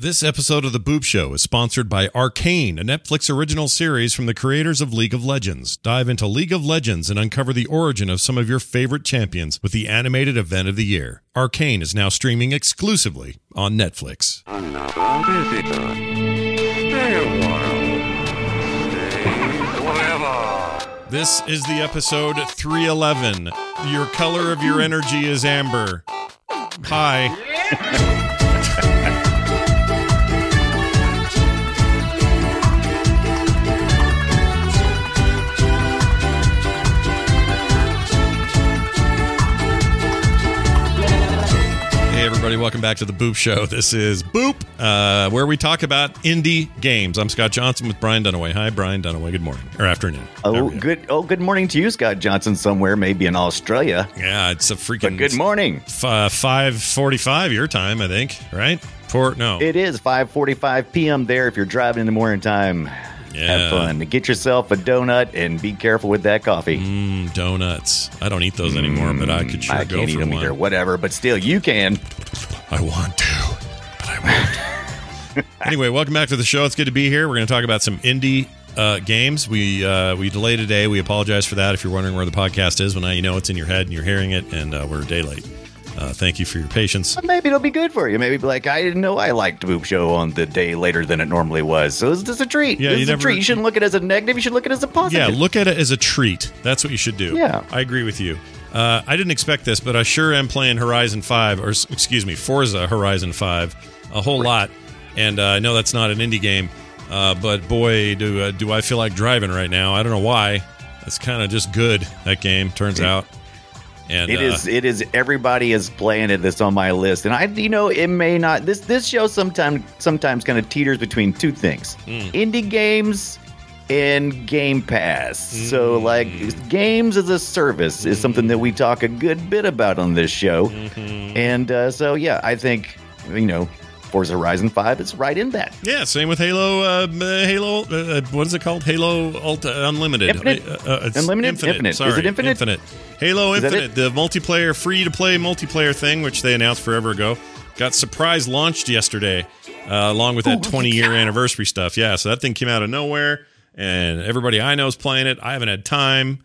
This episode of The Boop Show is sponsored by Arcane, a Netflix original series from the creators of League of Legends. Dive into League of Legends and uncover the origin of some of your favorite champions with the animated event of the year. Arcane is now streaming exclusively on Netflix. Another visitor. Stay a while. Stay forever. This is the episode 311. Your color of your energy is amber. Hi. Everybody, welcome back to the Boop Show. This is Boop, uh, where we talk about indie games. I'm Scott Johnson with Brian Dunaway. Hi, Brian Dunaway. Good morning or afternoon. Oh, There we go. good. Oh, good morning to you, Scott Johnson, somewhere maybe in Australia. Yeah, it's a freaking But good morning. f- uh, 5:45 your time, I think, right? Four no. It is 5:45 p.m. there. If you're driving in the morning time, Yeah. have fun. Get yourself a donut and be careful with that coffee. Mm, donuts. I don't eat those anymore, but I could sure I go can't eat for them one. either. Whatever, but still, you can. I want to, but I won't. anyway, welcome back to the show. It's good to be here. We're going to talk about some indie uh, games. We uh, we delayed today. We apologize for that. If you're wondering where the podcast is, well, now you know it's in your head and you're hearing it, and uh, we're a day late. Uh, thank you for your patience. Maybe it'll be good for you. Maybe be like, I didn't know I liked Boop Show on the day later than it normally was. So it's just a treat. Yeah, this you is never- a treat. You shouldn't look at it as a negative. You should look at it as a positive. Yeah, look at it as a treat. That's what you should do. Yeah. I agree with you. Uh, I didn't expect this, but I sure am playing Horizon 5, or excuse me, Forza Horizon 5 a whole lot. And uh, I know that's not an indie game, uh, but boy, do, uh, do I feel like driving right now. I don't know why. It's kind of just good, that game, turns out. And It uh, is. It is. Everybody is playing it. That's on my list, and I, you know, it may not. This this show sometimes sometimes kind of teeters between two things: Hmm. indie games and Game Pass. So, Hmm. like, games as a service is something that we talk a good bit about on this show, Mm-hmm. and uh, so yeah, I think you know, Forza Horizon Five is right in that. Yeah, same with Halo. Uh, uh, Halo. Uh, what is it called? Halo Ultra Unlimited. Infinite? Uh, uh, it's Unlimited? Infinite. Infinite. Is Sorry, it Infinite? Infinite. Halo Is Infinite, the multiplayer, free to play multiplayer thing, which they announced forever ago, got surprise launched yesterday, uh, along with that 20 year anniversary stuff. Yeah, so that thing came out of nowhere, and everybody I know is playing it. I haven't had time.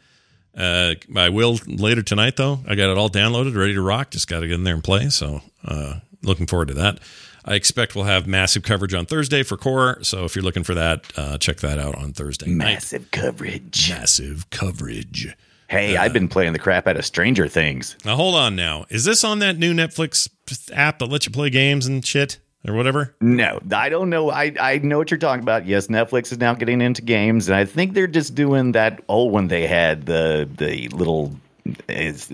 Uh, I will later tonight, though. I got it all downloaded, ready to rock. Just got to get in there and play. So, uh, looking forward to that. I expect we'll have massive coverage on Thursday for Core. So, if you're looking for that, uh, check that out on Thursday night. Massive coverage. Massive coverage. Hey, I've been playing the crap out of Stranger Things. Now, hold on. Now, is this on that new Netflix app that lets you play games and shit or whatever? No, I don't know. I, I know what you're talking about. Yes, Netflix is now getting into games, and I think they're just doing that old one they had the the little is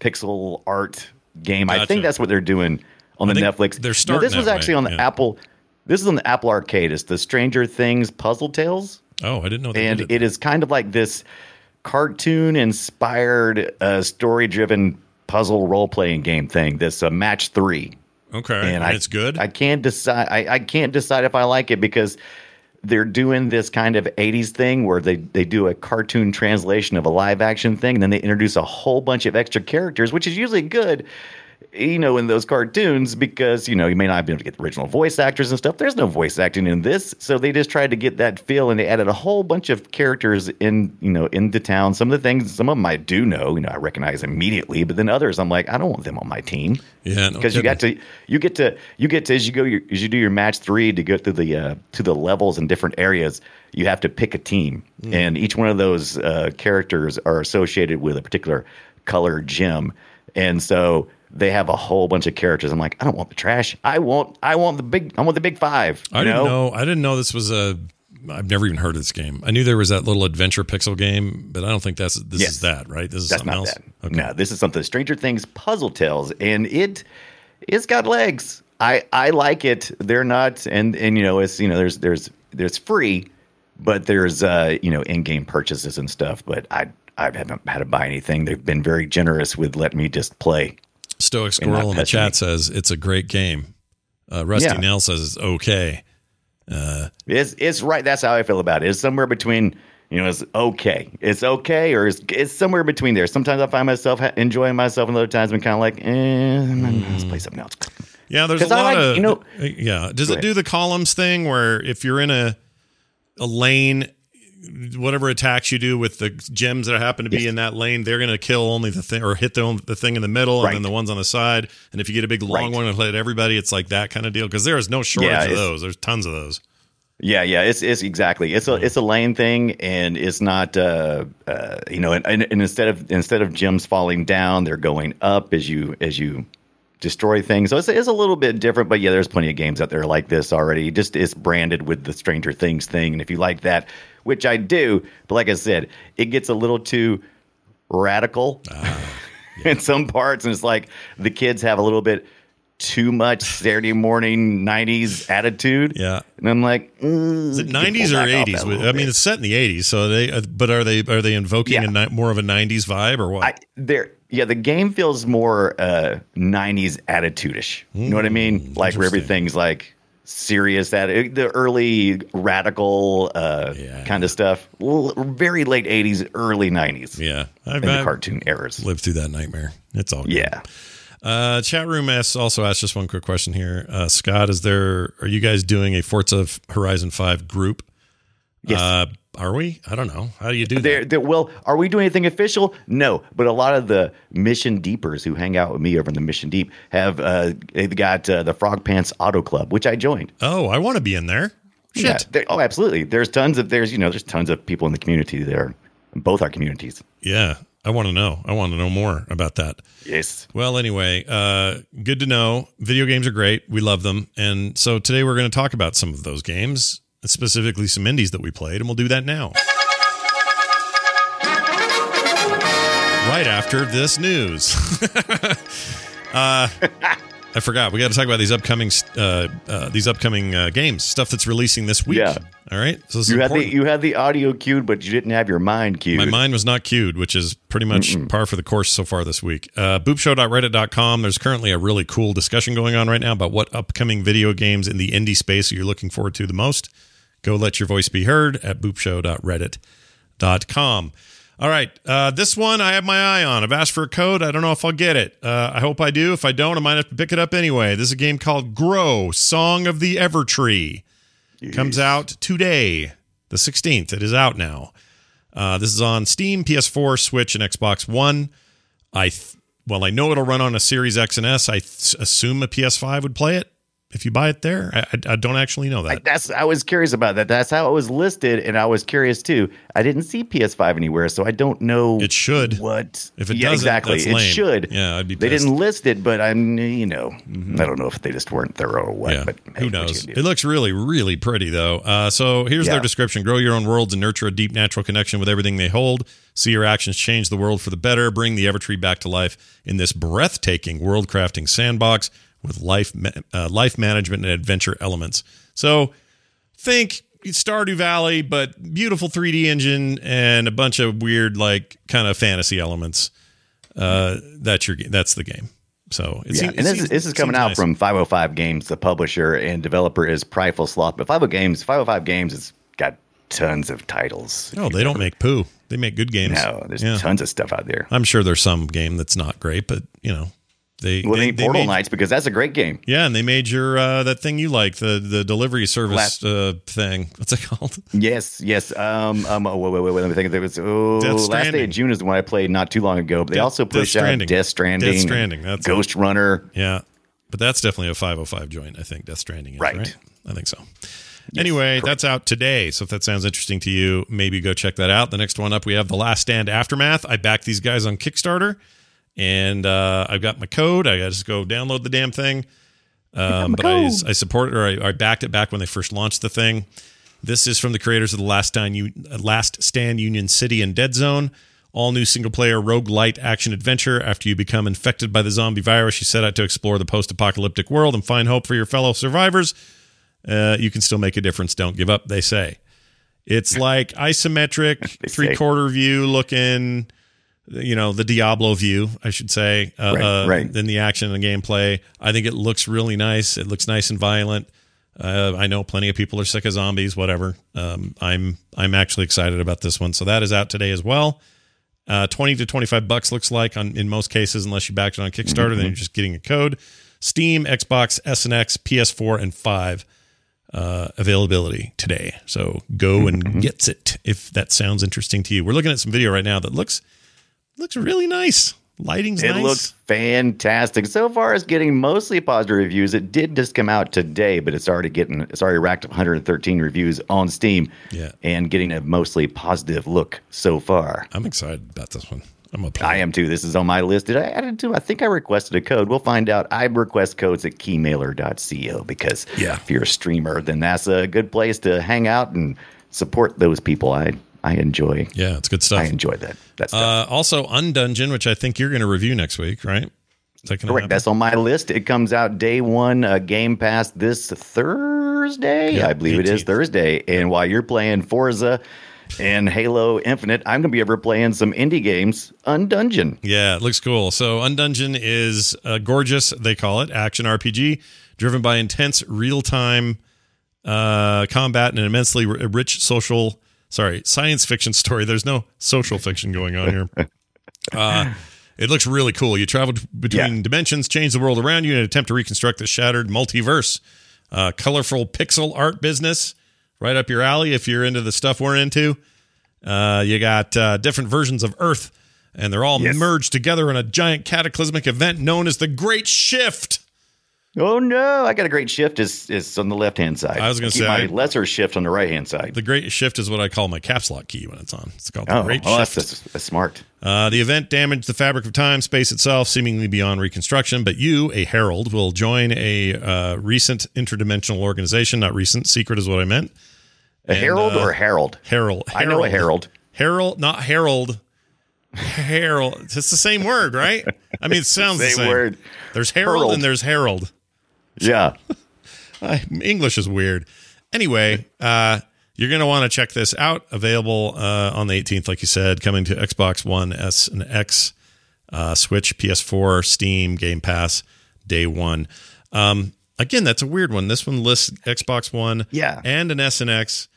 pixel art game. I think that's what they're doing on I the Netflix. they're No, starting this was actually way, on the yeah. Apple. This is on the Apple Arcade. It's the Stranger Things Puzzle Tales, Oh, I didn't know. They and it is kind of like this cartoon inspired, uh, story driven puzzle role playing game thing. This uh, Match Three Okay, and and I, it's good. I can't decide. I, I can't decide if I like it because they're doing this kind of '80s thing where they they do a cartoon translation of a live action thing, and then they introduce a whole bunch of extra characters, which is usually good. You know, in those cartoons, because you know you may not be able to get the original voice actors and stuff. There's no voice acting in this, so they just tried to get that feel, and they added a whole bunch of characters in, you know, into town. Some of the things, some of them I do know, you know, I recognize immediately, but then others, I'm like, I don't want them on my team. Yeah, no because you got to you get to you get to as you go your, as you do your match three to go through the uh, to the levels in different areas you have to pick a team. And each one of those uh, characters are associated with a particular color gem. And so they have a whole bunch of characters i'm like i don't want the trash i want i want the big i want the big five I didn't know? know. I didn't know this was a. I've never even heard of this game. I knew there was that little adventure pixel game, but I don't think that's this Yes. is that right. This is That's something not else. that. No, this is something Stranger Things puzzle tales, and it it's got legs. I I like it. They're not, and and you know, it's you know, there's there's there's free, but there's uh you know in game purchases and stuff. But I I haven't had to buy anything. They've been very generous with letting me just play. Stoic Squirrel in the chat me. says it's a great game. Uh, Rusty Yeah. Nell says it's okay. It's it's right. That's how I feel about it. It's somewhere between. You know, it's okay. It's okay, or it's, it's somewhere between there. Sometimes I find myself ha- enjoying myself, and other times I'm kind of like, eh, let's play something else. Yeah, there's a lot like- of you know- yeah. Does it do the columns thing where if you're in a a lane, whatever attacks you do with the gems that happen to be Yes. in that lane, they're going to kill only the thing or hit the the thing in the middle, and then the ones on the side. And if you get a big long Right. one and hit everybody, it's like that kind of deal because there is no shortage Yeah, of those. There's tons of those. Yeah, yeah, it's it's exactly it's a it's a lane thing, and it's not uh, uh you know, and, and, and instead of instead of gems falling down, they're going up as you as you destroy things. So it's it's a little bit different, but yeah, there's plenty of games out there like this already. Just it's branded with the Stranger Things thing, and if you like that, which I do, but like I said, it gets a little too radical in some parts, and it's like the kids have a little bit too much Saturday morning '90s attitude. Yeah. And I'm like, mm, Is it 90s or 80s? that a I mean, it's set in the 80s, so they. uh, But are they are they invoking Yeah. a more of a 90s vibe or what? There, yeah, the game feels more uh, '90s attitude-ish. You know what I mean? Like where everything's like serious. That the early radical uh, Yeah. kind of stuff. L- very late '80s, early '90s. yeah, I've, in the I've cartoon eras. lived through that nightmare. It's all good. Yeah. Uh, chat room asks, also asked just one quick question here. Uh, Scott, is there? Are you guys doing a Forza Horizon Five group? Yes. Are we? I don't know. How do you do There, that? there, well, are we doing anything official? No, but a lot of the Mission Deepers who hang out with me over in the Mission Deep have uh, they've got uh, the Frog Pants Auto Club, which I joined. Oh, I want to be in there. Shit. Yeah, oh, absolutely. There's tons of there's you know there's tons of people in the community there, both our communities. Yeah, I want to know. I want to know more about that. Yes. Well, anyway, uh, good to know. Video games are great. We love them. And so today we're going to talk about some of those games, specifically some indies that we played, and we'll do that now. right after this news. uh, I forgot. We got to talk about these upcoming uh, uh, these upcoming uh, games, stuff that's releasing this week. Yeah. All right. So this is You had the important. you had the audio cued, but you didn't have your mind cued. My mind was not cued, which is pretty much par for the course so far this week. Uh, boopshow.reddit.com. There's currently a really cool discussion going on right now about what upcoming video games in the indie space you're looking forward to the most. Go let your voice be heard at boopshow.reddit.com. All right. Uh, this one I have my eye on. I've asked for a code. I don't know if I'll get it. Uh, I hope I do. If I don't, I might have to pick it up anyway. This is a game called Grow Song of the Evertree comes out today, the 16th. It is out now. Uh, this is on Steam, PS4, Switch, and Xbox One. I th- well, I know it'll run on a Series X and S. I th- assume a PS5 would play it if you buy it there. I, I, I don't actually know that. That's I was curious about that. That's how it was listed, and I was curious too. I didn't see PS5 anywhere, so I don't know. It should. What If it yeah, doesn't, exactly, it lame. should. Yeah, I'd be They pissed. didn't list it, but I'm you know I don't know if they just weren't thorough or what. yeah, But hey, who knows? It looks really, really pretty though. Uh, so here's their description: Grow your own worlds and nurture a deep natural connection with everything they hold. See your actions change the world for the better. Bring the Evertree back to life in this breathtaking world crafting sandbox with life, ma- uh, life management and adventure elements. So think Stardew Valley, but beautiful 3D engine and a bunch of weird, like kind of fantasy elements. Uh, that's your that's the game. So Yeah, seems- and this, it is, this is coming out nice. from 505 Games. The publisher and developer is Prideful Sloth. But 50 Games, 505 Games has got tons of titles. No, they don't make poo. They make good games. No, there's Yeah. tons of stuff out there. I'm sure there's some game that's not great, but you know, they Well, they, they Portal made, Knights because that's a great game. Yeah, and they made your uh, that thing you like the the delivery service Last- uh, thing. What's it called? Yes, yes. Um, um. Oh, wait, wait, wait. Let me think. There was oh, Death last day of June is the one I played not too long ago. But they Death- also Death pushed out Stranding. Death Stranding, Death Stranding, that's Ghost Runner. Yeah, but that's definitely a 505 joint. I think Death Stranding is right. Right. I think so. anyway, that's out today. So if that sounds interesting to you, maybe go check that out. The next one up, we have The Last Stand Aftermath. I backed these guys on Kickstarter, and uh, I've got my code. I just go download the damn thing. Um, but I, I support or I, I backed it back when they first launched the thing. This is from the creators of the Last Stand, Last Stand Union City and Dead Zone. All new single player roguelite action adventure. After you become infected by the zombie virus, you set out to explore the post apocalyptic world and find hope for your fellow survivors. Uh, you can still make a difference. Don't give up, they say. It's like isometric, three quarter view looking, you know, the Diablo view, I should say, uh, Right, uh, right. the action and the gameplay. I think it looks really nice. It looks nice and violent. Uh, I know plenty of people are sick of zombies. Whatever. Um, I'm I'm actually excited about this one. So that is out today as well. Uh, Twenty to twenty five bucks looks like on in most cases, unless you backed it on Kickstarter, then you're just getting a code. Steam, Xbox, SNX, PS4, and 5 uh, availability today. So go Mm-hmm. and gets it if that sounds interesting to you. We're looking at some video right now that looks looks really nice. Lighting's It nice. looks fantastic. So far, it's getting mostly positive reviews. It did just come out today, but it's already getting it's already racked up 113 reviews on Steam. Yeah. and getting a mostly positive look so far. I'm excited about this one. I'm gonna play. I am too. This is on my list. Did I add it to? I think I requested a code. We'll find out. I request codes at keymailer.co because Yeah. if you're a streamer, then that's a good place to hang out and support those people. I I enjoy. Yeah, it's good stuff. I enjoy that. That stuff. Uh, also, Undungeon, which I think you're going to review next week, right? That Correct. happen? That's on my list. It comes out day one, uh, Game Pass this Thursday. I believe it is Thursday. And while you're playing Forza and Halo Infinite, I'm going to be over playing some indie games, Undungeon. Yeah, it looks cool. So Undungeon is a gorgeous, they call it, action RPG driven by intense real-time uh, combat and an immensely rich social, sorry, science fiction story. There's no social fiction going on here. Uh, it looks really cool. You travel between Yeah. dimensions, change the world around you in an attempt to reconstruct the shattered multiverse. Uh, colorful pixel art business, right up your alley if you're into the stuff we're into. Uh, you got uh, different versions of Earth, and they're all Yes. merged together in a giant cataclysmic event known as the Great Shift. Oh no! I got a great shift. Is is on the left hand side. I was gonna Keep say, my I- lesser shift on the right hand side. The Great Shift is what I call my caps lock key when it's on. It's called the oh, Great oh Shift. that's, that's, smart. Uh, the event damaged the fabric of time, space itself, seemingly beyond reconstruction. But you, a herald, will join a uh, recent interdimensional organization. Not recent, secret is what I meant. A herald uh, or herald? Herald. I know a herald. Herald, not herald. Herald. It's the same word, right? I mean, it sounds the Same same. word. There's herald, Herald. and there's herald. Yeah. English is weird. Anyway, uh, you're going to want to check this out. Available uh, on the 18th, like you said, coming to Xbox One, S and X, uh, Switch, PS4, Steam, Game Pass, day one. Um, again, that's a weird one. This one lists Xbox One Yeah. and an S and X,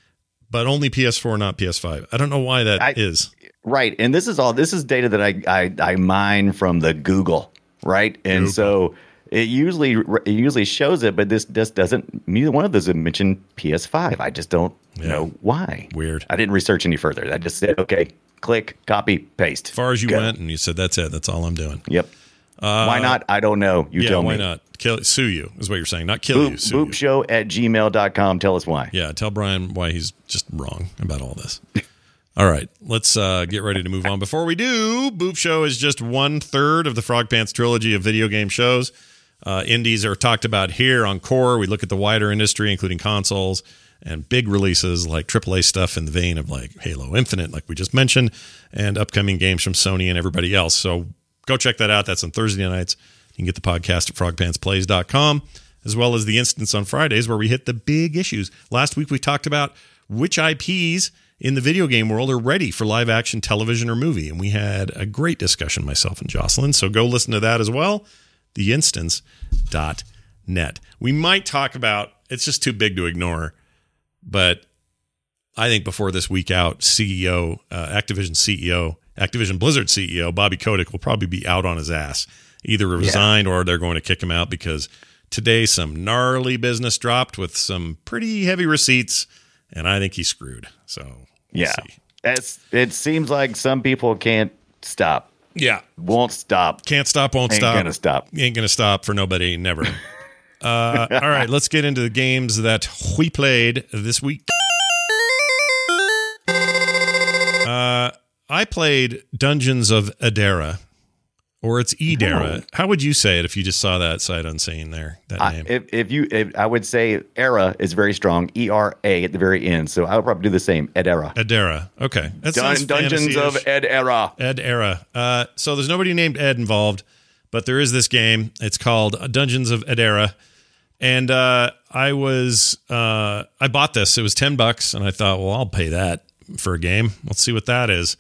but only PS4, not PS5. I don't know why that is. I- Right. And this is all this is data that I I, I mine from the Google, right? And Google. so it usually it usually shows it, but this just doesn't neither one of those mentioned PS5. I just don't Yeah. know why. Weird. I didn't research any further. I just said, okay, click, copy, paste. As far as you Go. went, and you said that's it. That's all I'm doing. Yep. why not? I don't know. You yeah, tell me. why not? Kill, sue you is what you're saying. Not kill you. Boop, Sue boop you. show at gmail.com. Tell us why. Yeah, tell Brian why he's just wrong about all this. all right, let's uh, get ready to move on. Before we do, Boop Show is just one third of the Frog Pants trilogy of video game shows. Uh, indies are talked about here on Core. We look at the wider industry, including consoles and big releases like AAA stuff in the vein of like Halo Infinite, like we just mentioned, and upcoming games from Sony and everybody else. So go check that out. That's on Thursday nights. You can get the podcast at frogpantsplays.com, as well as the instance on Fridays where we hit the big issues. Last week we talked about which IPs in the video game world are ready for live action television or movie. And we had a great discussion, myself and Jocelyn. So go listen to that as well. Theinstance.net. We might talk about it's just too big to ignore, but I think before this week out, CEO, uh, Activision CEO, Activision Blizzard CEO Bobby Kotick will probably be out on his ass, either resigned or they're going to kick him out because today some gnarly business dropped with some pretty heavy receipts, and I think he's screwed. So we'll Yeah. see. It's, it seems like some people can't stop, yeah, won't stop, can't stop, won't ain't stop, Ain't gonna stop. ain't gonna stop for nobody, never. uh, all right, let's get into the games that we played this week. Uh, I played Dungeons of Adara, or it's Edera. How would you say it if you just saw that sight unseen there? That I, name. if, if you, if, I would say era is very strong. E R A at the very end. So I would probably do the same. Edera. Edera. Okay, that Dun, Dungeons of fantasy-ish. Ed era. Ed. Uh, so there's nobody named Ed involved, but there is this game. It's called Dungeons of Edera, and uh, I was uh, I bought this. It was ten bucks, and I thought, well, I'll pay that for a game. Let's see what that is.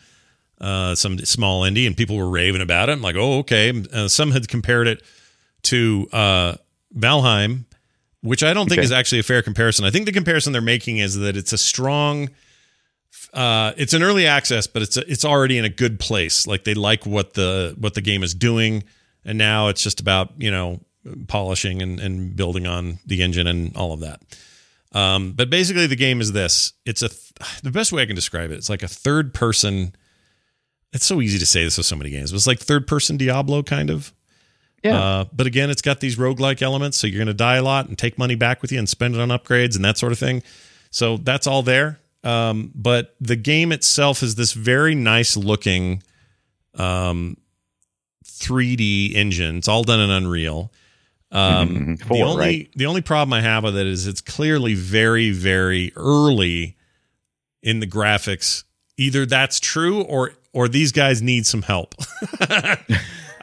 Uh, some small indie, and people were raving about it. I'm like, oh, okay. Uh, some had compared it to uh, Valheim, which I don't think Okay. is actually a fair comparison. I think the comparison they're making is that it's a strong uh, it's an early access, but it's it's already in a good place. Like they like what the what the game is doing, and now it's just about you know polishing and, and building on the engine and all of that. Um, but basically, the game is this. It's a th- the best way I can describe it. It's like a third person. It's so easy to say this with so many games. But it's like third person Diablo kind of. Yeah. Uh, but again, it's got these roguelike elements. So you're going to die a lot and take money back with you and spend it on upgrades and that sort of thing. So that's all there. Um, but the game itself is this very nice looking um, 3D engine. It's all done in Unreal. Um, Mhm. the only right? the only problem I have with it is it's clearly very very early in the graphics. Either that's true or or these guys need some help.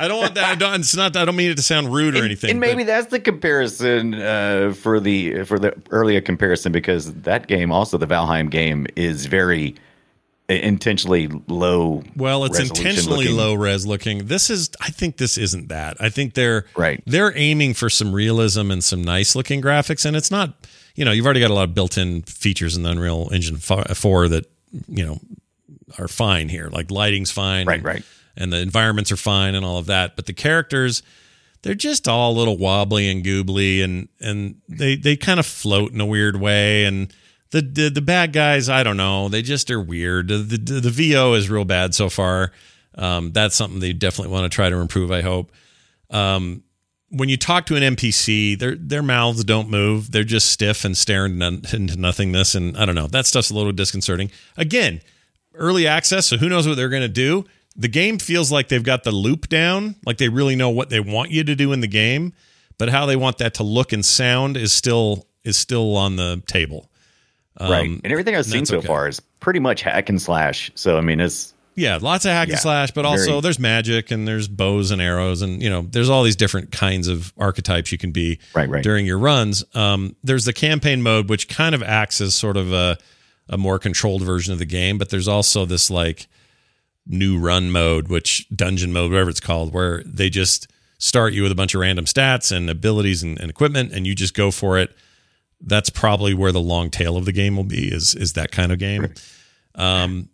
I don't want that. I don't. It's not. I don't mean it to sound rude or anything. and maybe but- that's the comparison uh, for the for the earlier comparison because that game, also the Valheim game, is very intentionally low. Well, it's intentionally looking. low res looking. This is I think this isn't that. I think they're Right. They're aiming for some realism and some nice looking graphics and it's not, you know, you've already got a lot of built-in features in the Unreal Engine 4 that, you know, are fine here. Like lighting's fine. Right, and, right. And the environments are fine and all of that, but the characters they're just all a little wobbly and goobly and and they they kind of float in a weird way. And the, the the bad guys I don't know. They just are weird. The the, the VO is real bad so far. Um, that's something they definitely want to try to improve I hope. Um, when you talk to an NPC their their mouths don't move. They're just stiff and staring into nothingness. And I don't know. That stuff's a little disconcerting. Again early access so who knows what they're going to do the game feels like they've got the loop down like they really know what they want you to do in the game but how they want that to look and sound is still is still on the table right, Um, and everything I've seen so okay. far is pretty much hack and slash. So I mean, it's yeah lots of hack Yeah, and slash but also very- there's magic and there's bows and arrows and you know there's all these different kinds of archetypes you can be Right, right. during your runs um, there's the campaign mode which kind of acts as sort of a, a more controlled version of the game but there's also this like new run mode, which dungeon mode, whatever it's called, where they just start you with a bunch of random stats and abilities and, and equipment, and you just go for it. That's probably where the long tail of the game will be. Is is that kind of game? Um,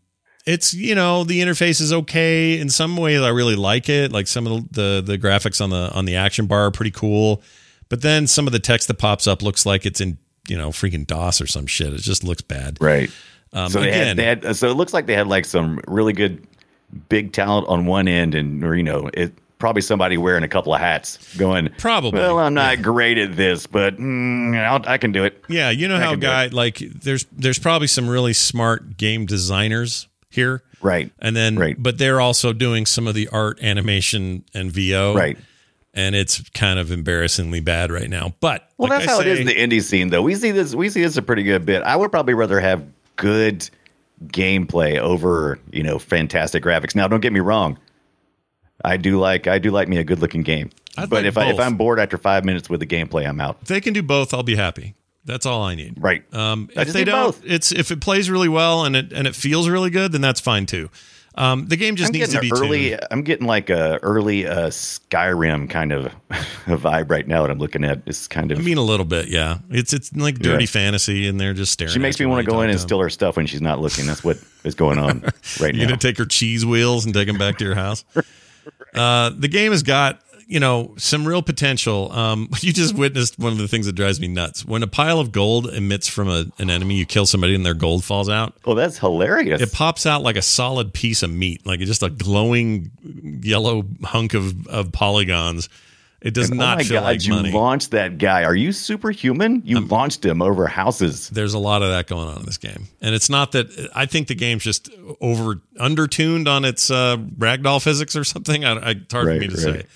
it's you know the interface is okay in some ways. I really like it. Like some of the, the the graphics on the on the action bar are pretty cool, but then some of the text that pops up looks like it's in you know freaking DOS or some shit. It just looks bad. right. Um, so they again, had, they had, so it looks like they had like some really good big talent on one end, and or, you know, it probably somebody wearing a couple of hats, going, Probably, Well, I'm not great at this, but mm, I'll, I can do it. Yeah, you know I how guy like there's there's probably some really smart game designers here. Right. And then Right. but they're also doing some of the art animation and VO. Right. And it's kind of embarrassingly bad right now. But Well, like that's I how it is in the indie scene, though. We see this. We see this a pretty good bit. I would probably rather have good gameplay over you know fantastic graphics. Now, don't get me wrong. I do like I do like me a good looking game. I'd but like if I if I'm bored after five minutes with the gameplay, I'm out. if they can do both, I'll be happy. That's all I need. Right. Um, if they don't, both. it's if it plays really well and it and it feels really good, then that's fine too. Um, the game just I'm needs to be early. tuned. I'm getting like a early uh, Skyrim kind of vibe right now. That I'm looking at. It's kind of. I mean, a little bit, yeah. It's it's like dirty Yeah. fantasy, and they're just staring. she makes me want to go in and steal her stuff when she's not looking. That's what is going on right now. You're now. gonna take her cheese wheels and take them back to your house. Uh, the game has got you know some real potential. Um, you just witnessed one of the things that drives me nuts. When a pile of gold emits from a, an enemy, you kill somebody and their gold falls out. Oh, that's hilarious. It pops out like a solid piece of meat, like just a glowing yellow hunk of, of polygons. It does And, not oh my feel God, like you money. launched that guy. Are you superhuman? You launched him over houses. There's a lot of that going on in this game, and it's not that I think the game's just over undertuned on its uh, ragdoll physics or something. I, I, it's hard for me to right. say.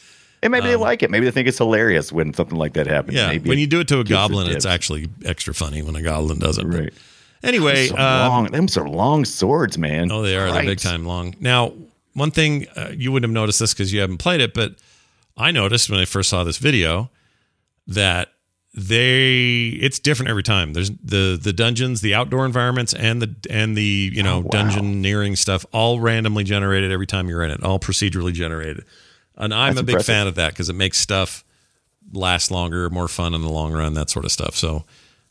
And maybe they like it. Maybe they think it's hilarious when something like that happens. Um, Yeah, maybe when you do it to a goblin, it's actually extra funny when a goblin does it. But right. Anyway, uh, long. Them some long swords, man. oh, they are. They're big time long. Now, one thing uh, you wouldn't have noticed this because you haven't played it, but I noticed when I first saw this video that they it's different every time. There's the the dungeons, the outdoor environments, and the and the you know Oh, wow. dungeon nearing stuff, all randomly generated every time you're in it, all procedurally generated. And I'm That's a big impressive. fan of that because it makes stuff last longer, more fun in the long run, that sort of stuff. So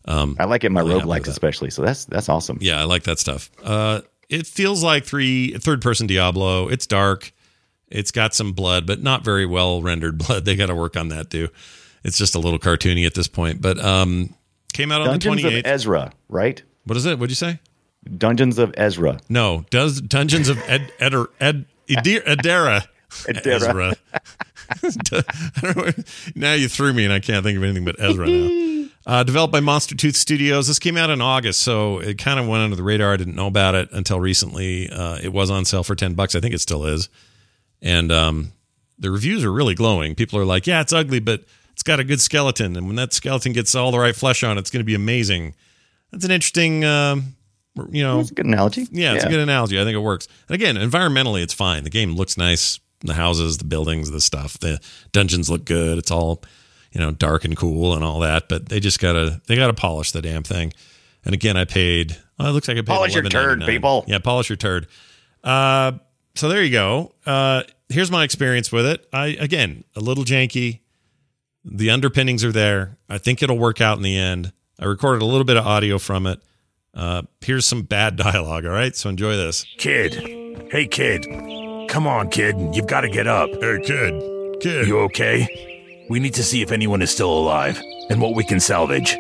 I like it in my Really roguelikes especially. So that's that's awesome. yeah, I like that stuff. Uh, it feels like three third person Diablo. It's dark. It's got some blood, but not very well rendered blood. They got to work on that too. It's just a little cartoony at this point, but um, came out on Dungeons the of Ezra, right? what is it? What'd you say? Dungeons of Ezra. No, does Dungeons of Ed Ed Ed, Ed Edera. Ezra. Now you threw me, and I can't think of anything but Ezra now. Uh, developed by Monster Tooth Studios. This came out in August, so it kind of went under the radar. I didn't know about it until recently. Uh, it was on sale for ten bucks. I think it still is. And um, the reviews are really glowing. People are like, "Yeah, it's ugly, but it's got a good skeleton, and when that skeleton gets all the right flesh on, it, it's going to be amazing." That's an interesting, um, you know, That's a good analogy. yeah, it's a good analogy. I think it works. And again, environmentally, it's fine. The game looks nice. The houses, the buildings, the stuff, the dungeons look good. It's all, you know, dark and cool and all that. But they just gotta they gotta polish the damn thing. And again, I paid. Well, it looks like I paid. Polish your turd, people. Yeah, polish your turd. Uh, so there you go. Uh, here's my experience with it. I again a little janky. The underpinnings are there. I think it'll work out in the end. I recorded a little bit of audio from it. Uh, here's some bad dialogue. All right, so enjoy this. Kid. Hey, kid. Come on, kid. You've got to get up. Hey, kid, kid. You okay? We need to see if anyone is still alive and what we can salvage.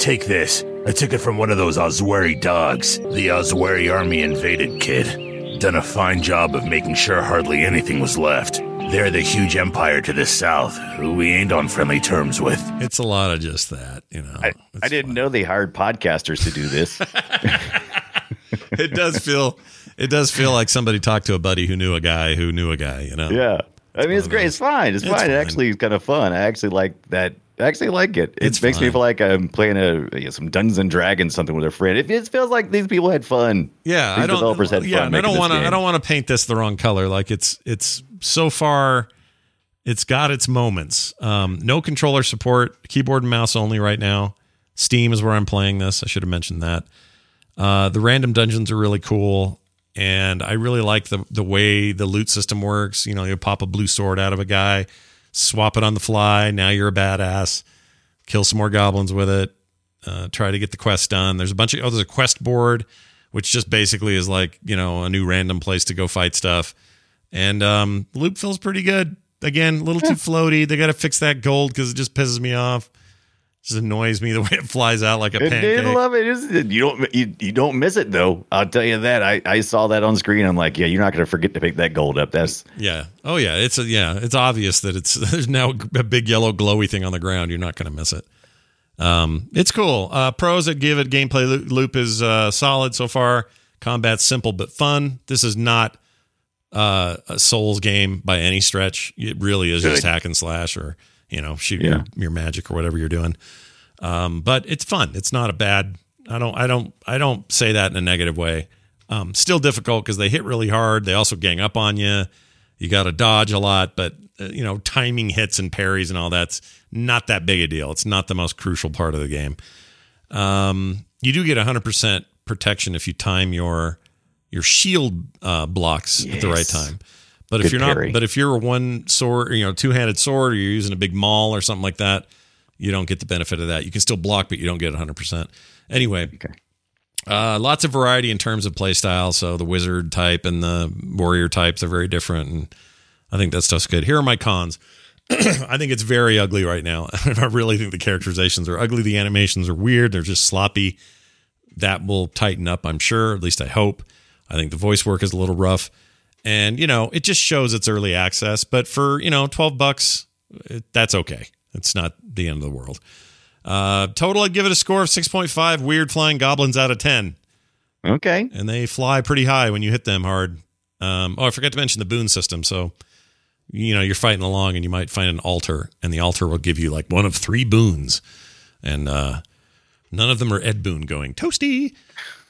Take this. I took it from one of those Osweri dogs. The Osweri army invaded, kid. Done a fine job of making sure hardly anything was left. They're the huge empire to the south, who we ain't on friendly terms with. It's a lot of just that, you know. I, I didn't know they hired podcasters to do this. It does feel, it does feel like somebody talked to a buddy who knew a guy who knew a guy. You know. yeah. I mean, it's great. It's fine. It's, It's fine. fine. It actually is kind of fun. I actually like that. I actually like it. It It's makes me feel like I'm playing a you know, some Dungeons and Dragons something with a friend. It, it feels like these people had fun. Yeah, these I don't. developers had yeah, fun. I don't want to. I don't want to paint this the wrong color. Like it's it's so far, it's got its moments. Um, no controller support, keyboard and mouse only right now. Steam is where I'm playing this. I should have mentioned that. Uh, the random dungeons are really cool, and I really like the the way the loot system works. You know, you pop a blue sword out of a guy, swap it on the fly. Now you're a badass. Kill some more goblins with it. Uh, try to get the quest done. There's a bunch of oh, there's a quest board, which just basically is like you know a new random place to go fight stuff. And um, the loop feels pretty good. Again, a little too floaty. They got to fix that gold because it just pisses me off. Just annoys me the way it flies out like a I pancake. did love it. It's- You don't you, you don't miss it though. I'll tell you that. I, I saw that on screen. I'm like, yeah, you're not going to forget to pick that gold up. That's Yeah. Oh yeah. It's a yeah. It's obvious that it's there's now a big yellow glowy thing on the ground. You're not going to miss it. Um, it's cool. Uh, pros that give it gameplay loop is uh, solid so far. Combat's simple but fun. This is not uh, a Souls game by any stretch. It really is just hack and slash or you know shoot Yeah. your, your magic or whatever you're doing. Um, but it's fun. It's not a bad. I don't. I don't. I don't say that in a negative way. Um, still difficult because they hit really hard. They also gang up on you. You got to dodge a lot, but uh, you know timing hits and parries and all that's not that big a deal. It's not the most crucial part of the game. Um, you do get 100% protection if you time your your shield uh, blocks at the right time. But if you're not, but if you're a one sword, you know, two handed sword, or you're using a big maul or something like that, you don't get the benefit of that. You can still block, but you don't get 100%. Anyway, Okay. uh, lots of variety in terms of play style. So the wizard type and the warrior types are very different, and I think that stuff's good. Here are my cons. I think it's very ugly right now. I really think the characterizations are ugly. The animations are weird. They're just sloppy. That will tighten up, I'm sure. At least I hope. I think the voice work is a little rough, and you know, it just shows it's early access. But for you know, twelve bucks, that's okay. It's not the end of the world. Uh, total, I'd give it a score of six point five. Weird flying goblins out of ten okay. and they fly pretty high when you hit them hard. Um, oh, I forgot to mention the boon system. So, you know, you're fighting along and you might find an altar, and the altar will give you like one of three boons, and uh, none of them are Ed Boon going toasty.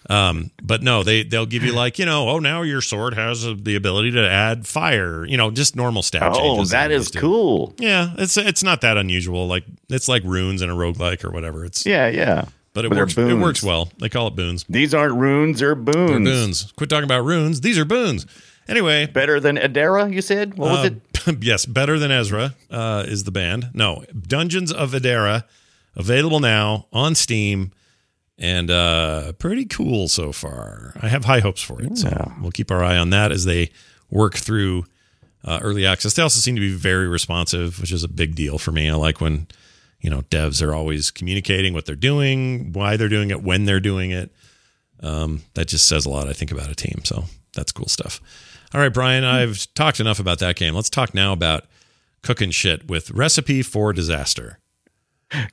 Um, but no, they they'll give you like you know, oh now your sword has the ability to add fire. You know, just normal stat Oh, that do. cool. Yeah, it's it's not that unusual. Like it's like runes in a roguelike or whatever. It's Yeah, yeah. but it But works. It works well. They call it boons. These aren't runes or boons. They're boons. Quit talking about runes. These are boons. Anyway, Better than Adara, you said? What was uh, it? yes, better than Ezra uh, is the band. No, Dungeons of Adara, available now on Steam, and uh, pretty cool so far. I have high hopes for it, so we'll keep our eye on that as they work through uh, early access. They also seem to be very responsive, which is a big deal for me. I like when you know, devs are always communicating what they're doing, why they're doing it, when they're doing it. Um, that just says a lot, I think, about a team. So that's cool stuff. All right, Brian, I've talked enough about that game. Let's talk now about cooking shit with Recipe for Disaster.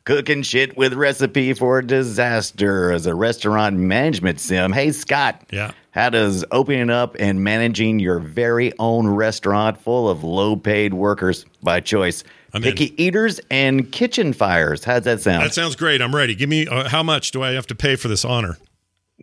Cooking shit with recipe for disaster as a restaurant management sim. Hey, Scott. Yeah. How does opening up and managing your very own restaurant full of low paid workers by choice, I'm in. picky eaters, and kitchen fires? How's that sound? That sounds great. I'm ready. Give me uh, how much do I have to pay for this honor?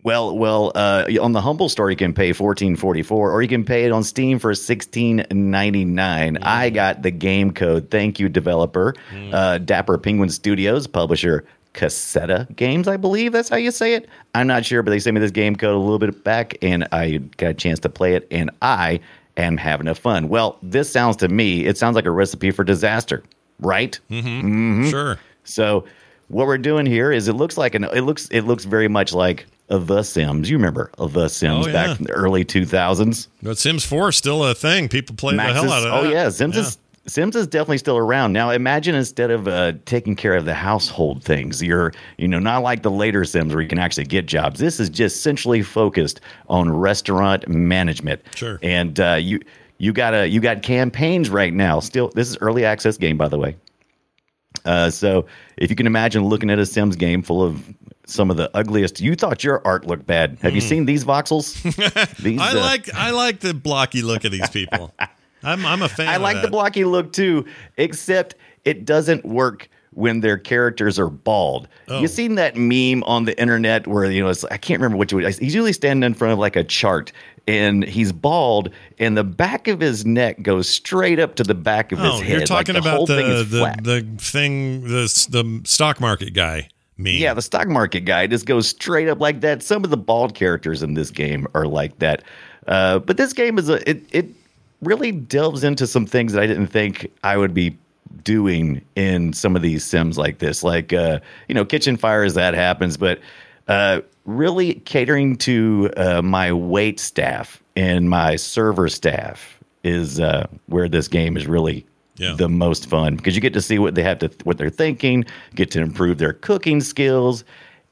Well, well, uh, on the humble store you can pay fourteen forty four, or you can pay it on Steam for sixteen ninety nine. I got the game code. Thank you, developer. Uh, Dapper Penguin Studios, publisher Kasedo Games, I believe that's how you say it. I'm not sure, but they sent me this game code a little bit back, and I got a chance to play it, and I am having a fun. Well, this sounds to me, it sounds like a recipe for disaster, right? Mm-hmm. Mm-hmm. Sure. So what we're doing here is it looks like an it looks it looks very much like a The Sims. You remember a The Sims Oh, yeah. back in the early 2000s? But Sims 4 is still a thing. People play the Maxis- hell out of it. oh that. yeah, Sims is Sims is definitely still around. Now imagine instead of uh, taking care of the household things, you're you know not like the later Sims where you can actually get jobs. This is just essentially focused on restaurant management. Sure. And uh, you you got a you got campaigns right now. Still, this is early access game by the way. Uh, so if you can imagine looking at a Sims game full of some of the ugliest, you thought your art looked bad. Have you seen these voxels? These, Hmm. I uh, like I like the blocky look of these people. I'm I'm a fan. I like that. the blocky look too, except it doesn't work when their characters are bald. Oh. You seen that meme on the internet where you know it's, I can't remember which one. He's usually standing in front of like a chart, and he's bald, and the back of his neck goes straight up to the back of his Oh, head. you're Like, talking the about the the, the thing the the stock market guy. Me. Yeah, the stock market guy just goes straight up like that. Some of the bald characters in this game are like that. Uh, but this game is a it it really delves into some things that I didn't think I would be doing in some of these sims like this. Like uh, you know, kitchen fires that happens, but uh, really catering to uh, my wait staff and my server staff is uh, where this game is really Yeah. the most fun because you get to see what they have to what they're thinking, get to improve their cooking skills,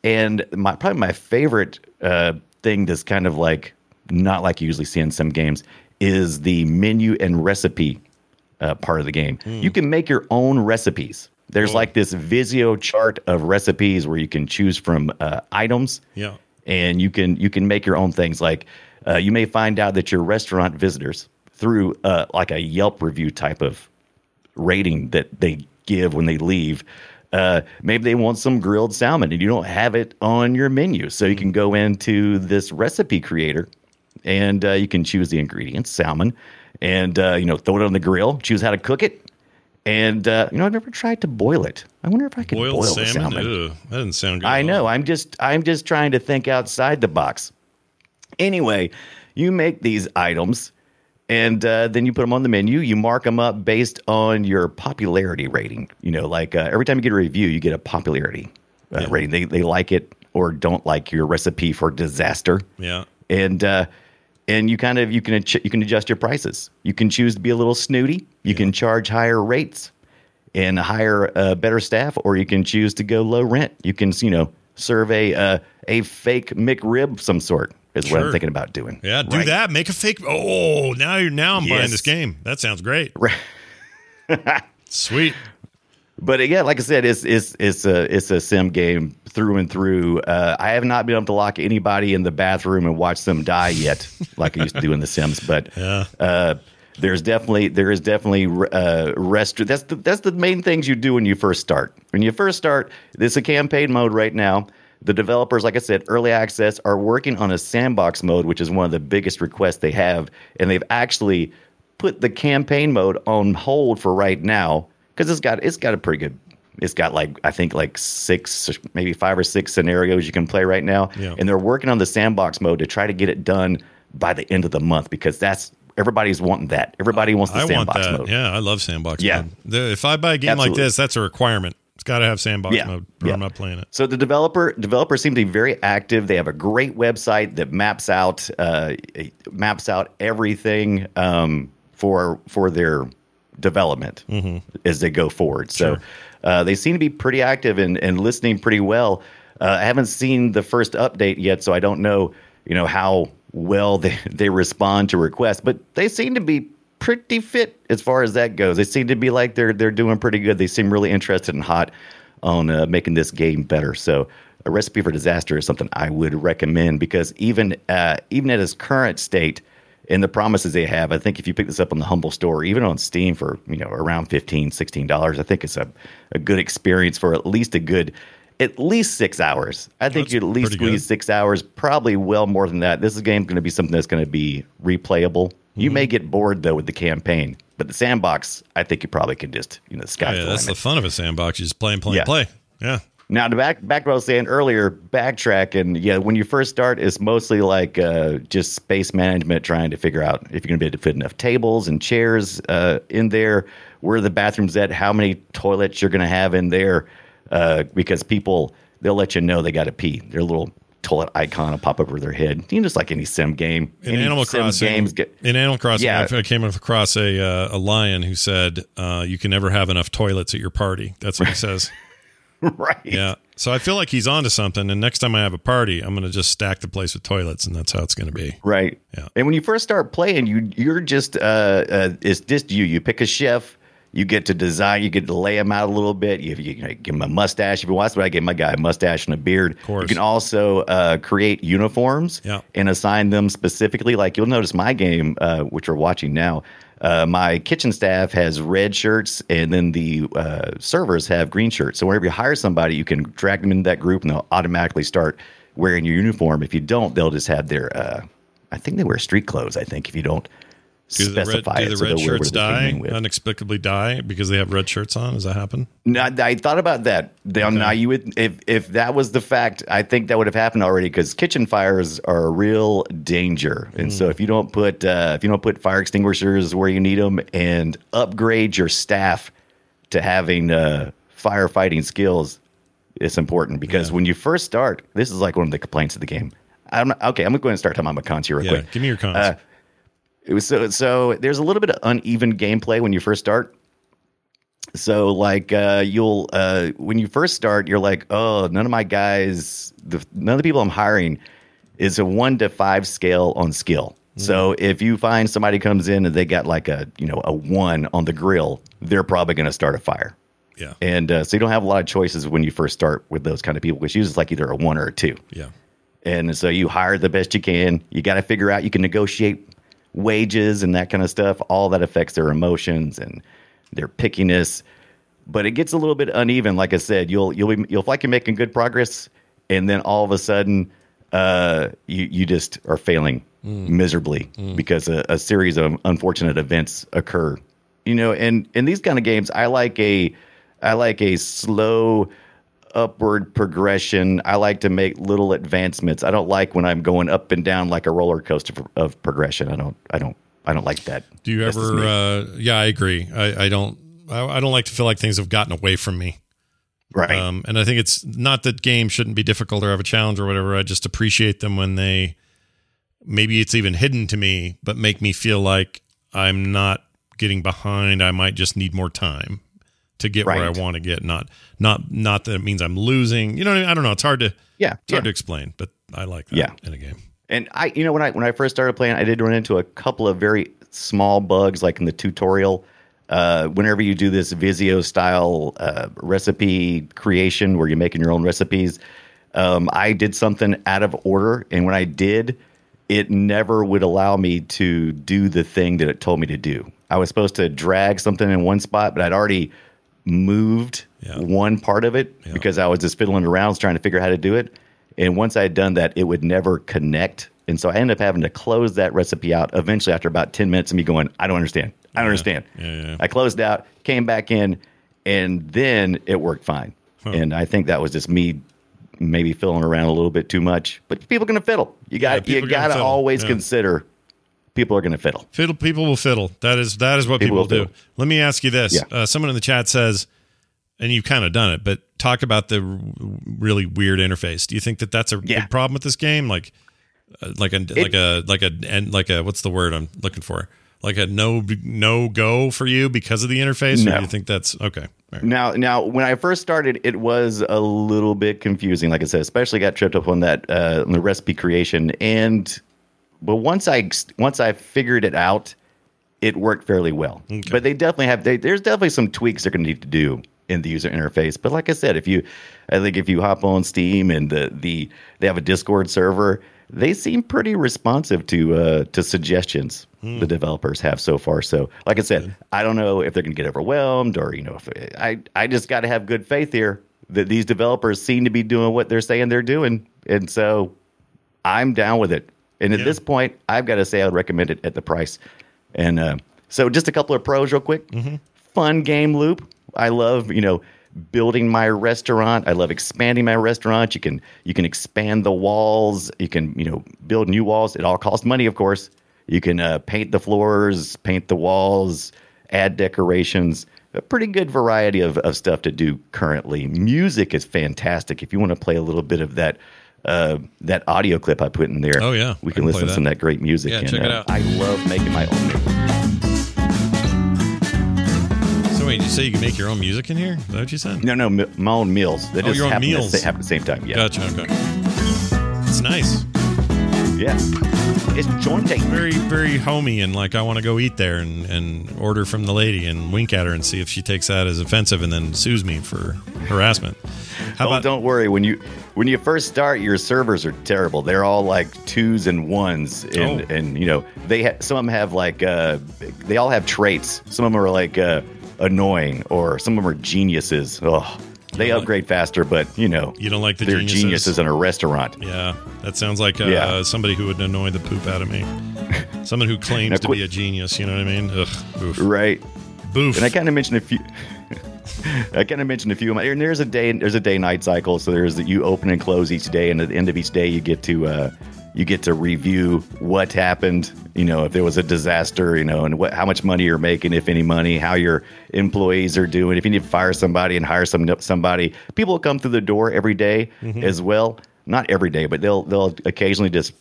and my probably my favorite uh, thing that's kind of like not like you usually see in some games is the menu and recipe uh, part of the game. You can make your own recipes. There's like this Visio chart of recipes where you can choose from uh, items Yeah. and you can you can make your own things like uh, you may find out that your restaurant visitors through uh, like a yelp review type of rating that they give when they leave uh, maybe they want some grilled salmon and you don't have it on your menu so you can go into this recipe creator and uh, you can choose the ingredients salmon and uh, you know throw it on the grill choose how to cook it and uh, you know i've never tried to boil it i wonder if i could Boiled boil salmon. salmon Ugh, that doesn't sound good. I know. I'm just I'm just trying to think outside the box. Anyway, you make these items and uh, then you put them on the menu. You mark them up based on your popularity rating. You know, like uh, every time you get a review, you get a popularity uh, rating. They they like it or don't like your recipe for disaster. Yeah. And uh, and you kind of you can you can adjust your prices. You can choose to be a little snooty. You can charge higher rates and hire uh, better staff, or you can choose to go low rent. You can you know serve a uh, a fake McRib of some sort is what I'm thinking about doing. Yeah, do Right? that. Make a fake. Oh, now you're now I'm buying this game. That sounds great. Sweet. But yeah, like I said, it's it's it's a it's a sim game through and through. Uh, I have not been able to lock anybody in the bathroom and watch them die yet, like I used to do in The Sims. But Yeah. uh, there's definitely there is definitely uh, rest. That's the that's the main things you do when you first start. When you first start, this is a campaign mode right now. The developers, like I said, early access are working on a sandbox mode, which is one of the biggest requests they have, and they've actually put the campaign mode on hold for right now because it's got it's got a pretty good. It's got like I think like six, maybe five or six scenarios you can play right now, Yeah. and they're working on the sandbox mode to try to get it done by the end of the month because that's everybody's wanting that. Everybody wants the I want sandbox that. mode. Yeah, I love sandbox Yeah. mode. The, if I buy a game like this, that's a requirement. It's got to have sandbox Yeah. mode, or Yeah. I'm not playing it. So the developer developers seem to be very active. They have a great website that maps out uh, maps out everything um, for for their development as they go forward. So uh, they seem to be pretty active and, and listening pretty well. Uh, I haven't seen the first update yet, so I don't know, you know, how well they, they respond to requests, but they seem to be pretty fit as far as that goes. They seem to be like they're they're doing pretty good. They seem really interested and hot on uh, making this game better. So a recipe for disaster is something I would recommend because even uh, even at its current state and the promises they have, I think if you pick this up on the Humble Store, even on Steam for you know around 15 dollars, I think it's a, a good experience for at least a good at least six hours. I think That's you'd at least squeeze six hours, probably well more than that. This game going to be something that's going to be replayable. You Mm-hmm. may get bored though with the campaign, but the sandbox, I think you probably can just you know Oh, yeah, the that's the fun of a sandbox. You just play and play Yeah. and play. Yeah. Now, to back back to what I was saying earlier, backtrack and yeah, when you first start, it's mostly like uh, just space management, trying to figure out if you're going to be able to fit enough tables and chairs uh, in there, where the bathrooms at, how many toilets you're going to have in there, uh, because people they'll let you know they got to pee. Their little toilet icon will pop over their head. You know, just like any sim game. In any Animal sim Crossing, games get in Animal Crossing, Yeah. I I came across a uh, a lion who said, uh, "You can never have enough toilets at your party." That's what he says. right. Yeah. So I feel like he's onto something. And next time I have a party, I'm going to just stack the place with toilets, and that's how it's going to be. Right. Yeah. And when you first start playing, you you're just uh, uh it's just you. You pick a chef. You get to design. You get to lay them out a little bit. You, you, you give them a mustache. If you want, that's what I gave my guy a mustache and a beard. Of course. You can also uh, create uniforms Yeah. and assign them specifically. Like you'll notice my game, uh, which we're watching now. Uh, my kitchen staff has red shirts, and then the uh, servers have green shirts. So whenever you hire somebody, you can drag them into that group, and they'll automatically start wearing your uniform. If you don't, they'll just have their. Uh, I think they wear street clothes. I think if you don't Do the red, specify do it, the red shirts whatever they came die? Unexplicably die because they have red shirts on? Does that happen? No, I, thought about that. Now, now you would if if that was the fact, I think that would have happened already because kitchen fires are a real danger, and so if you don't put uh, if you don't put fire extinguishers where you need them and upgrade your staff to having uh, firefighting skills, it's important because Yeah. when you first start, this is like one of the complaints of the game. I'm okay. I'm going to start talking about my cons here real Yeah. quick. Give me your cons. Uh, It was so so. There's a little bit of uneven gameplay when you first start. So like uh, you'll uh, when you first start, you're like, oh, none of my guys, the, none of the people I'm hiring is a one to five scale on skill. So if you find somebody comes in and they got like a you know a one on the grill, they're probably going to start a fire. yeah. And uh, so you don't have a lot of choices when you first start with those kind of people, which usually is like either a one or a two. Yeah. And so you hire the best you can. You got to figure out you can negotiate wages and that kind of stuff. All that affects their emotions and their pickiness. But it gets a little bit uneven. Like I said, you'll you'll be, you'll feel like you're making good progress, and then all of a sudden, uh, you you just are failing miserably because a, a series of unfortunate events occur. You know, and in these kind of games, I like a I like a slow upward progression. I like to make little advancements. I don't like when I'm going up and down like a roller coaster of- progression. I don't. I don't. I don't like that. Do you That's ever? Uh, yeah, I agree. I, I don't. I, I don't like to feel like things have gotten away from me. right? Um, and I think it's not that games shouldn't be difficult or have a challenge or whatever. I just appreciate them when they maybe it's even hidden to me, but make me feel like I'm not getting behind. I might just need more time to get where I want to get. Not not not that it means I'm losing. You know, I, mean? I don't know. It's hard to yeah. it's hard yeah. to explain, but I like that Yeah. in a game. And I, you know, when I when I first started playing, I did run into a couple of very small bugs, like in the tutorial. Uh, whenever you do this Visio style uh, recipe creation, where you're making your own recipes, um, I did something out of order, and when I did, it never would allow me to do the thing that it told me to do. I was supposed to drag something in one spot, but I'd already moved Yeah. one part of it because I was just fiddling around trying to figure out how to do it. And once I had done that, it would never connect. And so I ended up having to close that recipe out eventually after about 10 minutes of me going, I don't understand. I don't understand. Yeah, yeah. I closed out, came back in, and then it worked fine. And I think that was just me maybe fiddling around a little bit too much. But people are going to fiddle. You got you are gonna got to fiddle. always Yeah. consider people are going to fiddle. Fiddle people will fiddle. That is that is what people, People do. fiddle. Let me ask you this. Yeah. Uh, someone in the chat says, and you've kind of done it, but talk about the really weird interface. Do you think that that's a Yeah. big problem with this game? Like, uh, like a like a like a and like a what's the word I'm looking for? Like a no no go for you because of the interface, or do you think that's okay? Now, now, when I first started, it was a little bit confusing. Like I said, especially got tripped up on that uh, on the recipe creation, and but once I once I figured it out, it worked fairly well. But they definitely have they, there's definitely some tweaks they're going to need to do in the user interface. But like I said, if you I think if you hop on Steam and the the they have a Discord server, they seem pretty responsive to uh, to suggestions the developers have so far. So, like I said, I don't know if they're going to get overwhelmed or you know, if I I just got to have good faith here that these developers seem to be doing what they're saying they're doing, and so I'm down with it. And at Yeah. this point, I've got to say I'd recommend it at the price. And uh, so, just a couple of pros, real quick. Fun game loop. I love you know building my restaurant. I love expanding my restaurant. You can you can expand the walls. You can you know build new walls. It all costs money, of course. You can uh, paint the floors, paint the walls, add decorations. A pretty good variety of, of stuff to do currently. Music is fantastic. If you want to play a little bit of that uh, that audio clip I put in there, Oh, yeah. we can can listen to some of that great music. Yeah, and, check it uh, out. I love making my own music. So wait, you say you can make your own music in here? Is that what you said? No, no, my own meals. They Oh, just your own meals. Sa- happen at the same time. Yeah, Gotcha. Okay. It's nice. yeah. It's jointing. Very, very homey, and like I want to go eat there and, and order from the lady and wink at her and see if she takes that as offensive and then sues me for harassment. How Oh, about don't worry. When you when you first start, your servers are terrible. They're all like twos and ones, and Oh. and you know they ha- some of them have like uh, they all have traits. Some of them are like uh, annoying, or some of them are geniuses. Oh, they You know what? upgrade faster, but you know you don't like the they're geniuses? geniuses in a restaurant. Yeah, that sounds like uh, Yeah. somebody who would annoy the poop out of me. Someone who claims Now to quit- be a genius. You know what I mean? Ugh, Right. boof. And I kind of mentioned a few. I kind of mentioned a few. of my- And there's a day. There's a day night cycle. So there's that you open and close each day, and at the end of each day, you get to uh, you get to review what happened. You know, if there was a disaster, you know, and what how much money you're making, if any money, how your employees are doing. If you need to fire somebody and hire some somebody, people come through the door every day as well. Not every day, but they'll they'll occasionally just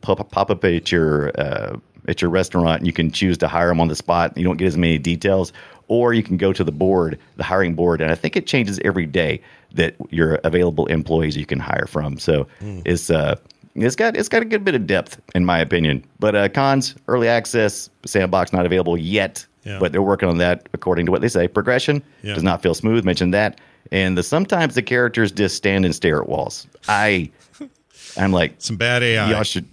pop, pop up at your uh, at your restaurant and you can choose to hire them on the spot. You don't get as many details, or you can go to the board, the hiring board, and I think it changes every day that your available employees you can hire from. So it's uh it's got it's got a good bit of depth in my opinion. But uh, cons, early access, sandbox not available yet, Yeah. but they're working on that according to what they say. Progression Yeah. does not feel smooth. Mentioned that. And the sometimes the characters just stand and stare at walls. I I'm like Some bad AI. y'all should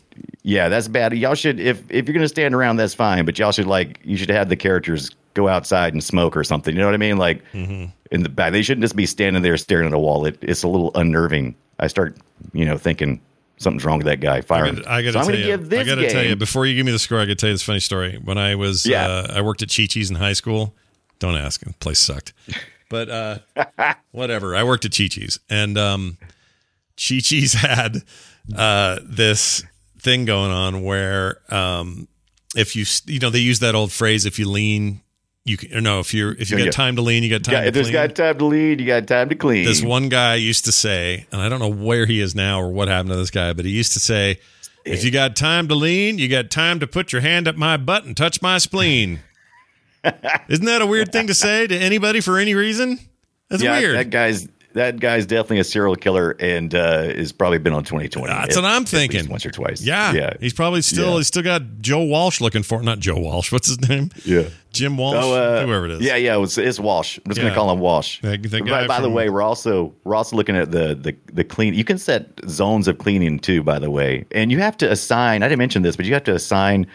yeah that's bad y'all should if if you're gonna stand around that's fine but y'all should like you should have the characters go outside and smoke or something you know what i mean like Mm-hmm. in the back they shouldn't just be standing there staring at a wall it, it's a little unnerving i start you know thinking something's wrong with that guy fire I gotta, I gotta so tell you, I gotta game tell you before you give me the score. I gotta tell you this funny story. When I was, Yeah. uh, I worked at Chi Chi's in high school. Don't ask. The place sucked, but uh, whatever. I worked at Chi Chi's, and um, Chi Chi's had uh, this thing going on where um, if you you know they use that old phrase if you lean you can or no if you're if you Yeah, got yeah. time to lean you got time yeah, to if there's clean. got time to lead you got time to clean This one guy used to say, and I don't know where he is now or what happened to this guy, but he used to say, if you got time to lean, you got time to put your hand up my butt and touch my spleen. Isn't that a weird thing to say to anybody for any reason? That's yeah weird. that guy's that guy's definitely a serial killer and uh has probably been on 2020 That's at- what I'm thinking. once or twice yeah, yeah He's probably still Yeah. he's still got Joe Walsh looking for not Joe Walsh. What's his name? yeah Jim Walsh. Oh, uh, Whoever it is. Yeah, yeah, it's, it's Walsh. I'm just Yeah. gonna call him Walsh. By- by, the way, we're also we're also looking at the the the clean. You can set zones of cleaning too. By the way, and you have to assign. I didn't mention this, but you have to assign.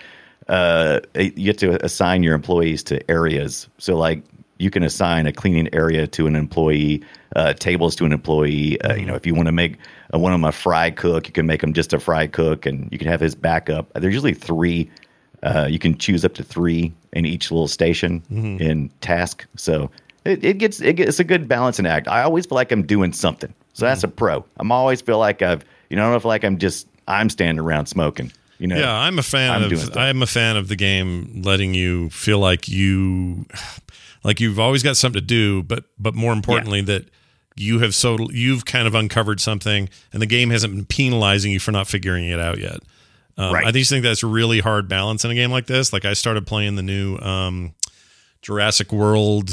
Uh, you have to assign your employees to areas. So like you can assign a cleaning area to an employee, uh, tables to an employee. Uh, you know, if you want to make uh, one of them a fry cook, you can make them just a fry cook, and you can have his backup. There's usually three uh, you can choose up to three in each little station in task. So it, it gets it gets it's a good balancing act. I always feel like I'm doing something. So that's a pro. I'm always feel like I've you know I don't feel like I'm just I'm standing around smoking. You know. Yeah, I'm a fan I'm of. I'm a fan of the game letting you feel like you like you've always got something to do, but but more importantly that you have so you've kind of uncovered something and the game hasn't been penalizing you for not figuring it out yet. Um, Right. I just think that's really hard balance in a game like this. Like I started playing the new um, Jurassic World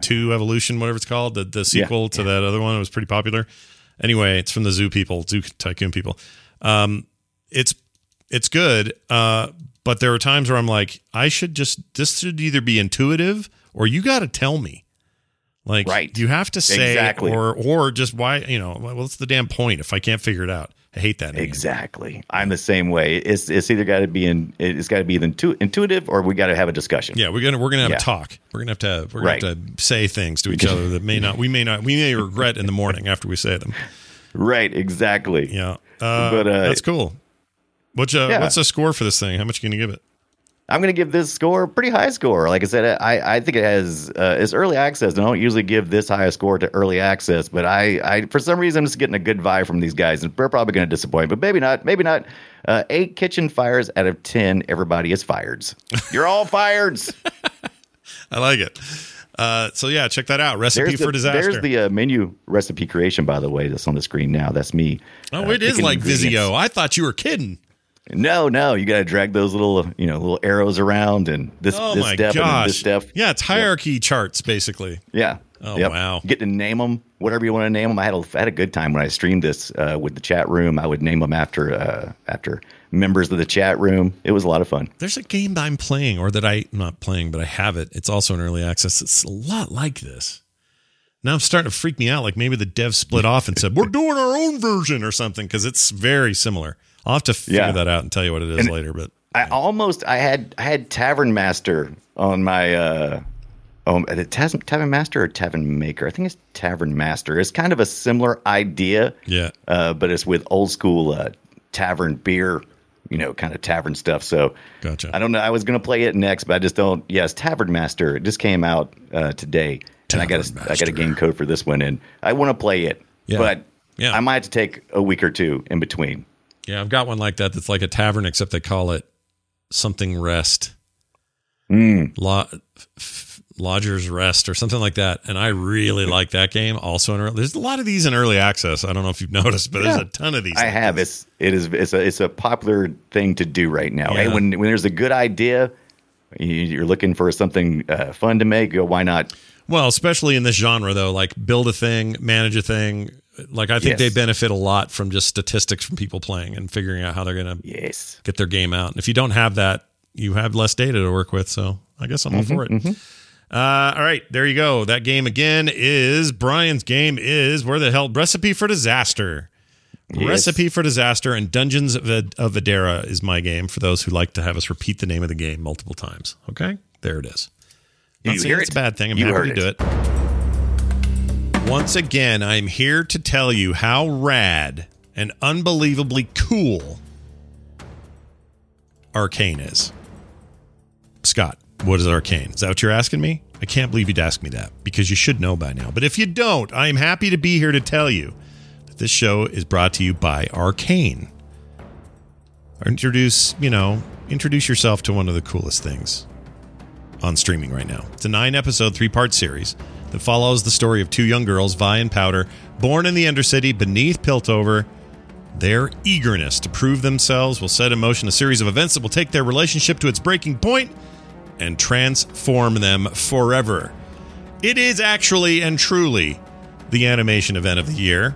Two Evolution, whatever it's called, the the sequel to that other one. It was pretty popular. Anyway, it's from the Zoo people, Zoo Tycoon people. Um, it's it's good, uh, but there are times where I'm like, I should just this should either be intuitive or you got to tell me. Like, Right. you have to say, Exactly. or or just why you know, what's the damn point if I can't figure it out? I hate that. game. Exactly. I'm the same way. It's it's either got to be in it's got to be intu- intuitive or we got to have a discussion. Yeah, we're gonna we're gonna have Yeah. a talk. We're gonna have to we're gonna have to say things to each other that may not we may not we may regret in the morning after we say them. Right. Exactly. Yeah, uh, But, uh, that's cool. What's uh, Yeah. what's the score for this thing? How much are you gonna give it? I'm going to give this score a pretty high score. Like I said, I, I think it has uh, it's early access. and I don't usually give this high a score to early access, but I, I for some reason I'm just getting a good vibe from these guys, and they're probably going to disappoint, but maybe not. Maybe not. Uh, eight kitchen fires out of ten. Everybody is fired. You're all fired. I like it. Uh, so yeah, check that out. Recipe There's the, for disaster. there's the uh, menu recipe creation, by the way, that's on the screen now. That's me. oh, uh, it is like. Visio. I thought you were kidding. No, no, you got to drag those little, you know, little arrows around and this, Oh this step and this step. Yeah, it's hierarchy charts basically. Yeah. Oh, wow. Get to name them, whatever you want to name them. I had a, I had a good time when I streamed this uh, with the chat room. I would name them after uh, after members of the chat room. It was a lot of fun. There's a game that I'm playing, or that I'm not playing, but I have it. It's also in early access. It's a lot like this. Now I'm starting to freak me out. Like maybe the devs split off and said we're doing our own version or something because it's very similar. I'll have to figure Yeah. that out and tell you what it is later. But I almost I had I had Tavern Master on my uh oh it Tavern Master or Tavern Maker? I think it's Tavern Master. It's kind of a similar idea. Yeah. Uh, but it's with old school uh, tavern beer, you know, kind of tavern stuff. So Gotcha. I don't know. I was gonna play it next, but I just don't. Yes, Tavern Master. It just came out uh, today, and I got Tavern a, I got a game code for this one, and I want to play it, Yeah. but Yeah. I might have to take a week or two in between. Yeah, I've got one like that. That's like a tavern, except they call it something rest, Mm. Lo- f- lodgers rest, or something like that. And I really like that game. Also, in early, there's a lot of these in early access. I don't know if you've noticed, but there's a ton of these. I like have. It's it is it's a it's a popular thing to do right now. Yeah. Hey, when when there's a good idea, you- you're looking for something uh, fun to make. Go, why not? Well, especially in this genre, though, like build a thing, manage a thing. Like I think Yes. they benefit a lot from just statistics from people playing and figuring out how they're going to Yes. get their game out. And if you don't have that, you have less data to work with. So I guess I'm all for it. Uh, all right, there you go. That game again is Brian's game is where the hell recipe for disaster. Yes. Recipe for Disaster and Dungeons of, Edera is my game for those who like to have us repeat the name of the game multiple times. Okay, there it is. Not You hear it's it? a bad thing. I'm You happy heard to do it. Once again, I'm here to tell you how rad and unbelievably cool Arcane is. Scott, what is Arcane? Is that what you're asking me? I can't believe you'd ask me that because you should know by now. But if you don't, I am happy to be here to tell you that this show is brought to you by Arcane. Introduce, you know, introduce yourself to one of the coolest things on streaming right now. It's a nine episode, three part series that follows the story of two young girls, Vi and Powder, born in the Undercity beneath Piltover. Their eagerness to prove themselves will set in motion a series of events that will take their relationship to its breaking point and transform them forever. It is actually and truly the animation event of the year,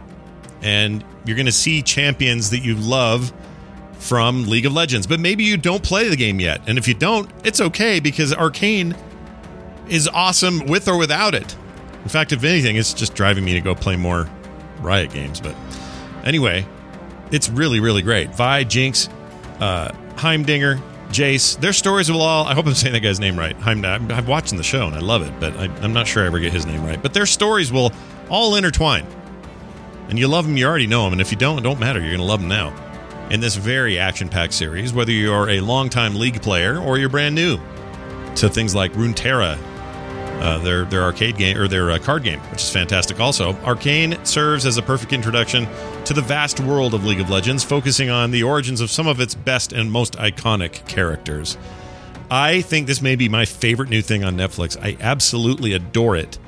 and you're going to see champions that you love from League of Legends, but maybe you don't play the game yet. And if you don't, it's okay because Arcane is awesome with or without it. In fact, if anything, it's just driving me to go play more Riot games. But anyway, it's really, really great. Vi, Jinx, uh, Heimdinger, Jace, their stories will all. I hope I'm saying that guy's name right. I'm, I'm watching the show and I love it, but I, I'm not sure I ever get his name right. But their stories will all intertwine. And you love them, you already know them. And if you don't, it don't matter. You're going to love them now. In this very action packed series, whether you're a longtime League player or you're brand new to things like Runeterra, uh, their their arcade game or their uh, card game, which is fantastic. Also, Arcane serves as a perfect introduction to the vast world of League of Legends, focusing on the origins of some of its best and most iconic characters. I think this may be my favorite new thing on Netflix. I absolutely adore it.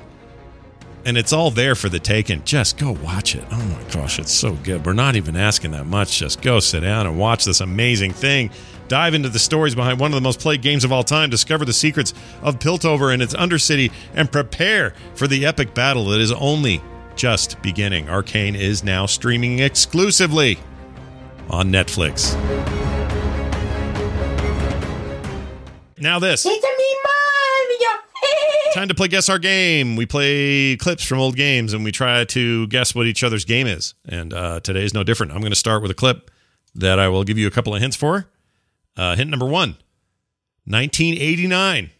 And it's all there for the taking. Just go watch it. Oh my gosh, it's so good. We're not even asking that much. Just go sit down and watch this amazing thing Dive into the stories behind one of the most played games of all time, discover the secrets of Piltover and its Undercity, and prepare for the epic battle that is only just beginning. Arcane is now streaming exclusively on Netflix. Now this. It's a me Mario. Time to play Guess Our Game. We play clips from old games and we try to guess what each other's game is. And uh, today is no different. I'm going to start with a clip that I will give you a couple of hints for. Uh, hint number one 1989.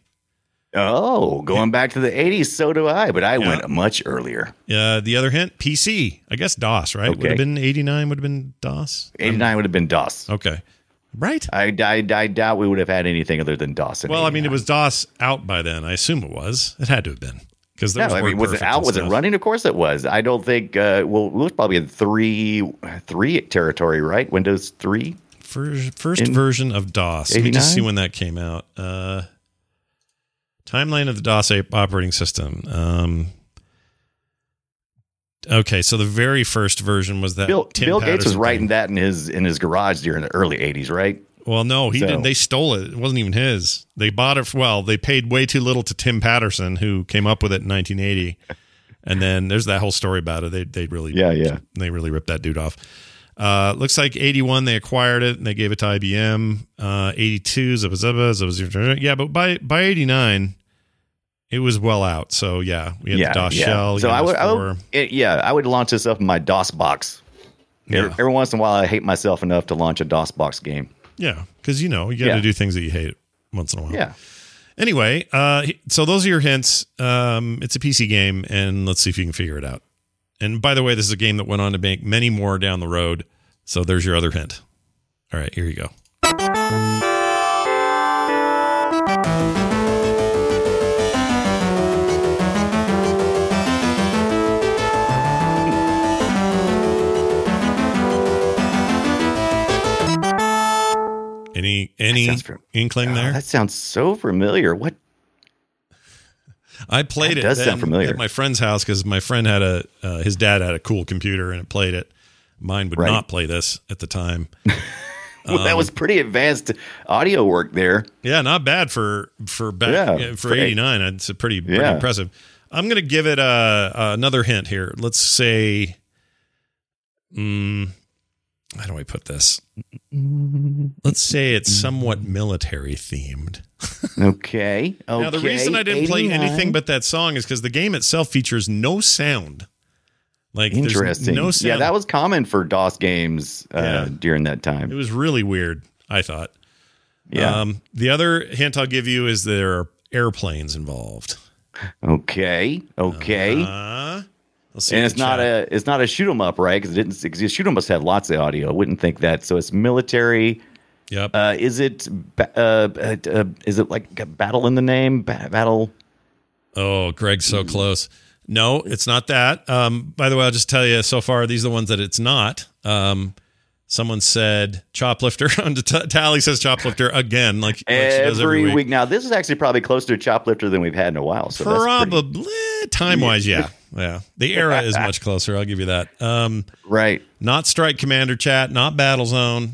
Oh, going back to the 80s, so do I, but I Yeah. went much earlier. Uh, the other hint PC. I guess DOS, right? Would have been 89, would have been DOS. 89 would have been DOS. Okay. Right? I, I, I doubt we would have had anything other than DOS. in Well, I mean, it was DOS out by then. I assume it was. It had to have been. Because there No, was I mean, was it out? Was it running? Of course it was. I don't think. Uh, well, it was probably in three, three territory, right? Windows three. First, first In version of DOS. Let me just see when that came out. Uh, timeline of the DOS operating system. Um, okay, so the very first version was that Bill, Bill Gates was writing thing. that in his in his garage during the early '80s, right? Well, no, he So- didn't. They stole it. It wasn't even his. They bought it. For, well, they paid way too little to Tim Paterson, who came up with it in 1980. And then there's that whole story about it. They they really Yeah, yeah. they really ripped that dude off. Uh, looks like 81 they acquired it and they gave it to IBM. Uh, 82 zubba zubba zubba zubba. yeah, but by by 89 it was well out. So yeah, we had yeah, the DOS yeah. shell. So I would, I would it, yeah, I would launch this up in my DOS box. Every, Yeah. every once in a while, I hate myself enough to launch a DOS box game. yeah, because you know you got to do things that you hate once in a while. Yeah. Anyway, uh, so those are your hints. Um, it's a PC game, and let's see if you can figure it out. And by the way, this is a game that went on to make many more down the road. So there's your other hint. All right, here you go. Any any inkling Oh, there? that sounds so familiar. What? I played That it does sound familiar. at my friend's house because my friend had a uh, his dad had a cool computer and it played it. Mine would Right. not play this at the time. Well, Um, that was pretty advanced audio work there. Yeah, not bad for for back Yeah, for for eight- eighty nine. It's a pretty pretty Yeah. impressive. I'm gonna give it a, another hint here. Let's say, mm, how do I put this? Let's say it's somewhat military themed. Okay. Okay. Now, the reason I didn't play anything but that song is because the game itself features no sound. Like, there's Interesting. no sound. Yeah, that was common for DOS games uh, Yeah. during that time. It was really weird. I thought. Yeah. Um, the other hint I'll give you is there are airplanes involved. okay. Okay. Uh, let's see and it's not a it's not a shoot 'em up, right? Because it didn't. Because shoot 'em must have lots of audio. I wouldn't think that. So it's military. Yep. Uh, is it? ba- Uh, uh, uh, is it like a battle in the name? Ba- battle. oh, Greg's so close. No, it's not that. Um, by the way, I'll just tell you so far, these are the ones that it's not. Um, someone said choplifter. Tally says choplifter again, like, like she does every, every week. Now this is actually probably closer to Choplifter than we've had in a while. So that's pretty- Probably time wise, yeah. Yeah. The era is much closer. I'll give you that. Um, right. not Strike Commander chat, not Battlezone.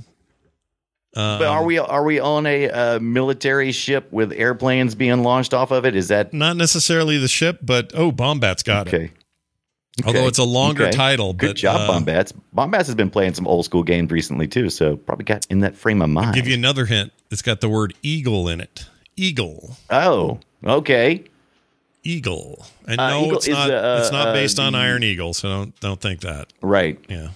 Um, But are we are we on a uh, military ship with airplanes being launched off of it? Is that not necessarily the ship, but oh, Bombat's got it. okay? Although it's a longer Okay. title. Good but, job, uh, Bombats. Bombats has been playing some old school games recently too, so probably got in that frame of mind. Give you another hint. It's got the word eagle in it. Eagle. oh, okay. Eagle. And Uh, no, Eagle it's not. uh, it's not uh, based on Iron Eagle, so don't don't think that. Right. Yeah.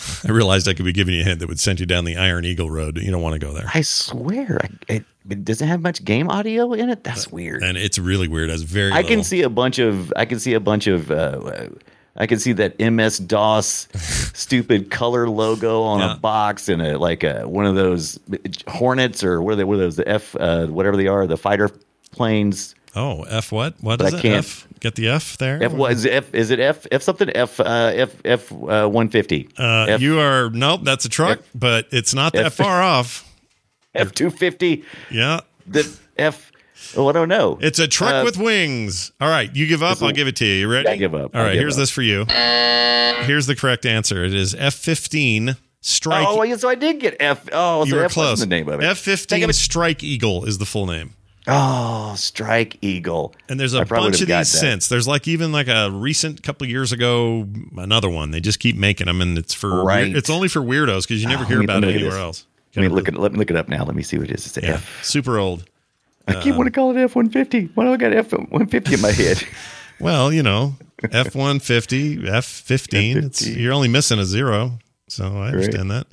I realized I could be giving you a hint that would send you down the Iron Eagle road. You don't want to go there. I swear, I, it, it doesn't have much game audio in it. That's weird. And it's really weird. It's very. I can see a bunch of. I can see a bunch of. Uh, I can see that MS DOS stupid color logo on Yeah. a box and a like a one of those Hornets or what are they? What are those? The F uh, whatever they are, the fighter planes. Oh, F what? What is I it? can't- F. Get the F there. F what is it? F is it F F something F uh, F F uh, one fifty Uh, you are nope. That's a truck, F- but it's not that F- far off. F two fifty Yeah, the F. Oh, I don't know. it's a truck Uh, with wings. All right, you give up. I'll give it to you. You ready? I give up. All right, here's up. this for you. Here's the correct answer. It is F fifteen Strike. Oh, yeah, so I did get F. Oh, you were F close. the name of it. F fifteen Strike Eagle is the full name. Oh, Strike Eagle. And there's a bunch of these since. There's like even like a recent couple years ago, another one. They just keep making them, and it's for Right. it's only for weirdos because you never Oh, hear me- about it anywhere else. Let me look it. Let me look it up now. Let me see what it is. It's Yeah, F. super old. I keep wanting to um, call it F one fifty. Why do I got F one fifty in my head? Well, you know, F one fifty, F fifteen. It's F-15. you're only missing a zero, so I understand that.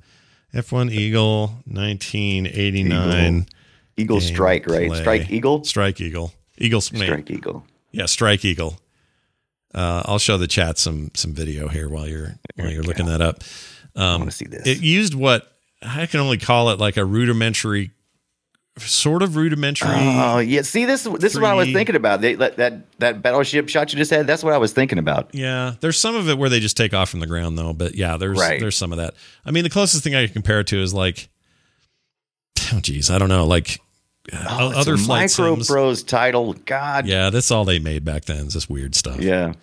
F one Eagle, nineteen eighty nine. Eagle Strike, right? Strike Eagle. Strike Eagle. Eagle. Strike Eagle. Yeah, Strike Eagle. Uh, I'll show the chat some some video here while you're while you're looking that up. I Um, want to see this. it used what I can only call it like a rudimentary, sort of rudimentary. Oh yeah, see this. This is what I was thinking about. They, that that that battleship shot you just had. That's what I was thinking about. Yeah, there's some of it where they just take off from the ground though, but yeah, there's Right. there's some of that. I mean, the closest thing I can compare it to is like, oh geez, I don't know, like Oh, other flight Micro sims. Title. God. Yeah, that's all they made back then. Is this weird stuff. Yeah.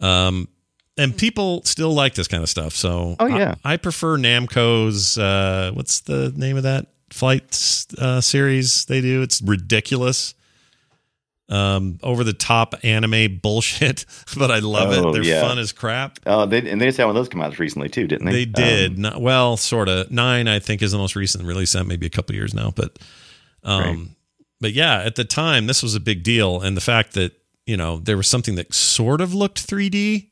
Um, and people still like this kind of stuff. So, Oh, yeah. I, I prefer Namco's. Uh, what's the name of that flight uh, series they do? It's ridiculous. Um, over the top anime bullshit, but I love Oh, it. They're yeah. fun as crap. Oh, they and they just had one of those come out recently too, didn't they? They did Um, not well, sort of. Nine, I think, is the most recent release. That maybe a couple years now, but, um, Right. but yeah, at the time, this was a big deal, and the fact that you know there was something that sort of looked 3D,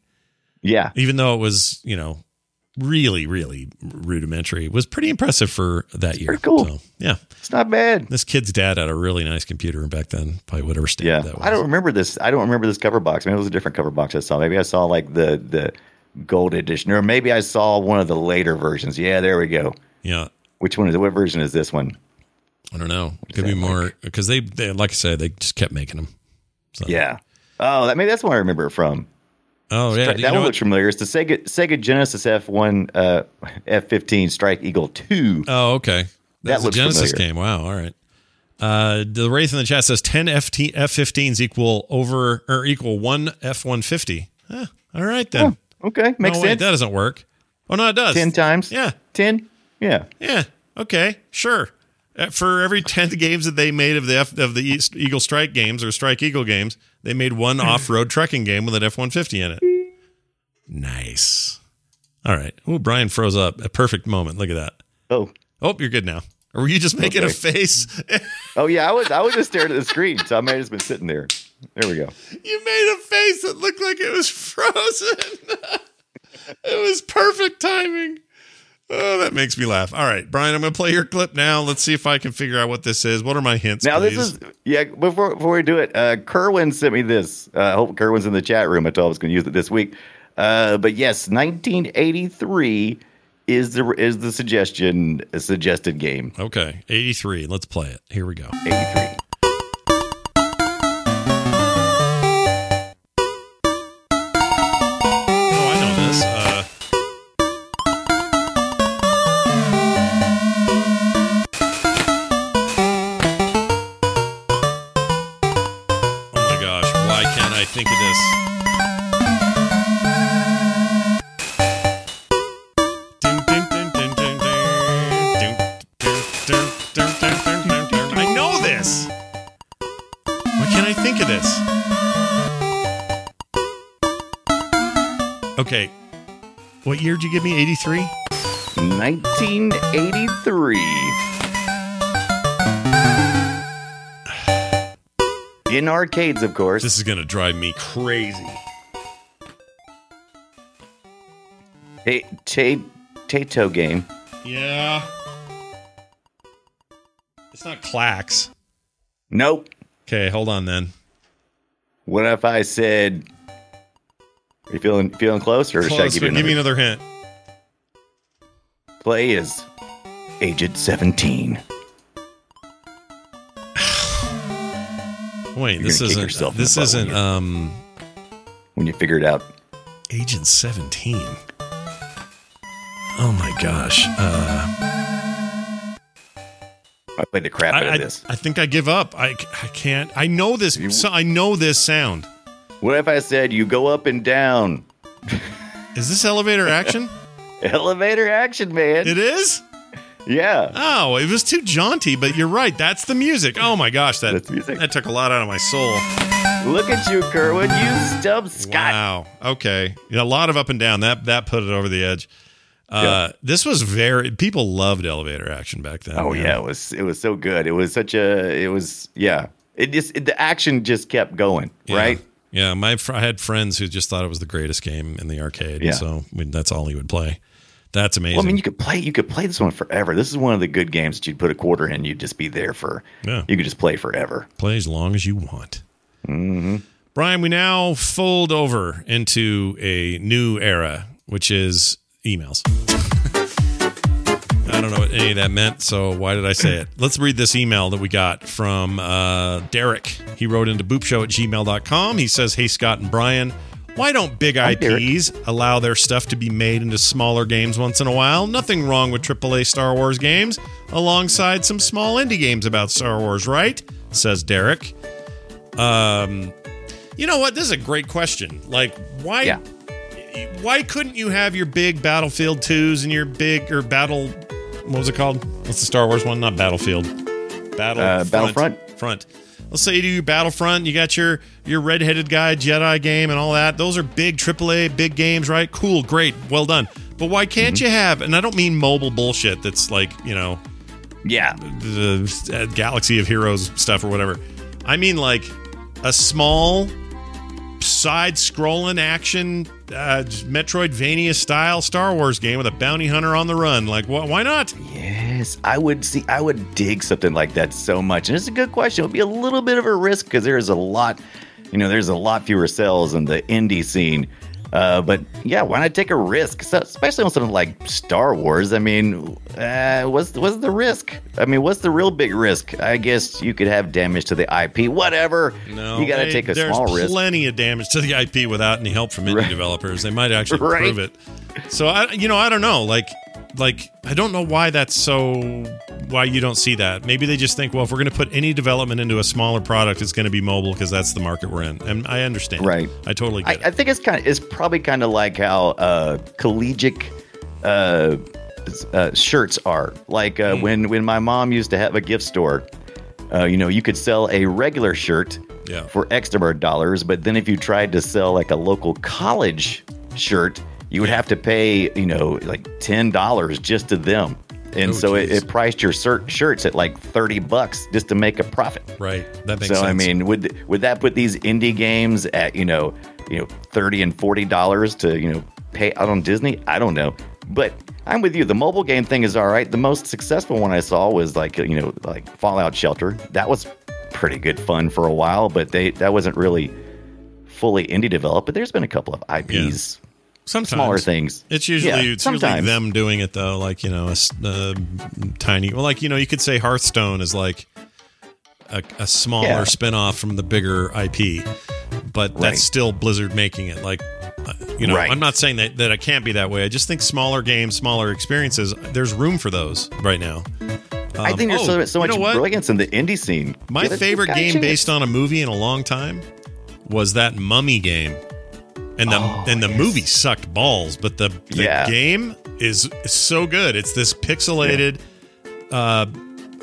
yeah. even though it was you know really really rudimentary, was pretty impressive for that year. pretty cool. So, yeah, It's not bad. this kid's dad had a really nice computer back then, probably whatever standard Yeah. that was. I don't remember this. I don't remember this cover box. Maybe it was a different cover box I saw. Maybe I saw like the the gold edition, or maybe I saw one of the later versions. Yeah, there we go. Yeah, Which one is it? What version is this one? I don't know. Could be more because they, they, like I said, they just kept making them. So. Yeah. Oh, that maybe that's one I remember it from. Oh yeah. that one looks familiar. It's the Sega Sega Genesis F1 uh, F15 Strike Eagle 2. Oh, okay. That That's a Genesis familiar. game. Wow. All right. Uh, the Wraith in the chat says 10 FT, F-15s equal over or equal one F one fifty. All right then. Okay, makes no, wait, sense. that doesn't work. Oh no, it does. 10 times? Yeah. 10? Yeah. Yeah. Okay. Sure. Uh, For every 10 games that they made of the F, of the East Eagle Strike games or Strike Eagle games, they made one off-road trekking game with an F-150 in it. Nice. All right. Oh, Brian froze up. A perfect moment. Look at that. Oh. Oh, you're good now. Or were you just making a face? Oh yeah, I was I was just staring at the screen, so I may have just been sitting there. There we go. you made a face that looked like it was frozen. it was perfect timing. Oh, that makes me laugh. All right, Brian, I'm going to play your clip now. Let's see if I can figure out what this is. What are my hints? Now please? this is yeah. Before before we do it, uh, Kerwin sent me this. Uh, I hope Kerwin's in the chat room. I told him I was going to use it this week. Uh, but yes, 1983 is the is the suggestion a suggested game. okay. 83. Let's play it. Here we go. 83. Why can't I think of this? I know this. Why can't I think of this? Okay. What year did you give me? 83? 1983. In arcades, of course. This is going to drive me crazy. Ta- Taito game. Yeah. It's not Klax. Nope. Okay, hold on then. What if I said? Are you feeling feeling close, or should I give you give me another? another hint. Play is aged 17. Wait, this isn't this butt when isn't you- um When you figure it out, Agent 17. Oh my gosh. Uh I played the crap out I, of this. I think I give up. I, I can't. I know this. So I know this sound. What if I said you go up and down? Is this elevator action? Elevator action, man. It is. Yeah. Oh, it was too jaunty, but you're right. That's the music. Oh my gosh, that That's music. that took a lot out of my soul. Look at you, Kerwin. You stub Scott. Wow. Okay. Yeah, a lot of up and down. That that put it over the edge. Uh, Yeah. This was very. People loved elevator action back then. Oh man. yeah, it was it was so good. It was such a it was yeah. It just it, the action just kept going, Yeah. right? Yeah, my fr- I had friends who just thought it was the greatest game in the arcade. Yeah. So I mean, that's all he would play. That's amazing. Well, I mean, you could play you could play this one forever. This is one of the good games that you'd put a quarter in, you'd just be there for. Yeah. You could just play forever. play as long as you want. Brian, we now fold over into a new era, which is emails. I don't know what any of that meant, so why did I say it? Let's read this email that we got from uh, Derek. He wrote into boopshow at gmail.com. He says, Hey, Scott and Brian, why don't big IPs allow their stuff to be made into smaller games once in a while? Nothing wrong with AAA Star Wars games alongside some small indie games about Star Wars, right? Says Derek. Um, you know what? This is a great question. Like, why? Yeah. Why couldn't you have your big Battlefield twos and your big or Battle? What was it called? What's the Star Wars one? Not Battlefield. Battle. Uh, Battlefront? Front. Let's say you do your Battlefront. You got your your redheaded guy Jedi game and all that. Those are big AAA big games, right? Cool, great, well done. But why can't Mm-hmm. you have? And I don't mean mobile bullshit. That's like you know Yeah. the uh, Galaxy of Heroes stuff or whatever. I mean, like a small side-scrolling action uh, Metroidvania style Star Wars game with a bounty hunter on the run. Like, wh- why not? I would see. I would dig something like that so much, and it's a good question. It would be a little bit of a risk because there's a lot, you know, there's a lot fewer sales in the indie scene. Uh, but yeah, why not take a risk? So, especially on something like Star Wars. I mean, uh, what's what's the risk? I mean, what's the real big risk? I guess you could have damage to the IP. Whatever. No, you got to take a small risk. There's plenty of damage to the IP without any help from indie Right. developers. They might actually Right. prove it. So I, you know, I don't know. Like, like I don't know why that's so. Why you don't see that? Maybe they just think, well, if we're going to put any development into a smaller product, it's going to be mobile because that's the market we're in. And I understand. Right. I totally I, get I it. think it's kind of it's probably kind of like how uh, collegiate uh, uh, shirts are. Like uh, when when my mom used to have a gift store, uh, you know, you could sell a regular shirt Yeah. for X number of dollars, but then if you tried to sell like a local college shirt, you would have to pay you know like ten dollars just to them. And Oh, so it, it priced your shirt, shirts at like thirty bucks just to make a profit. Right. That makes So sense. I mean, would would that put these indie games at you know you know thirty and forty dollars to you know pay out on Disney? I don't know, but I'm with you. The mobile game thing is all right. The most successful one I saw was like you know like Fallout Shelter. That was pretty good fun for a while, but they that wasn't really fully indie developed. But there's been a couple of IPs, sometimes smaller things. It's usually Yeah, it's usually sometimes. them doing it though. Like you know, a uh, tiny. Well, like you know, you could say Hearthstone is like a, a smaller Yeah. spin-off from the bigger IP, but Right. that's still Blizzard making it. Like uh, you know, Right. I'm not saying that that it can't be that way. I just think smaller games, smaller experiences. There's room for those right now. I think there's oh, so, so you much know brilliance in the indie scene. My favorite a game based on a movie in a long time was that Mummy game. And the Oh, and the yes. movie sucked balls, but the, the Yeah. game is, so good. It's this pixelated uh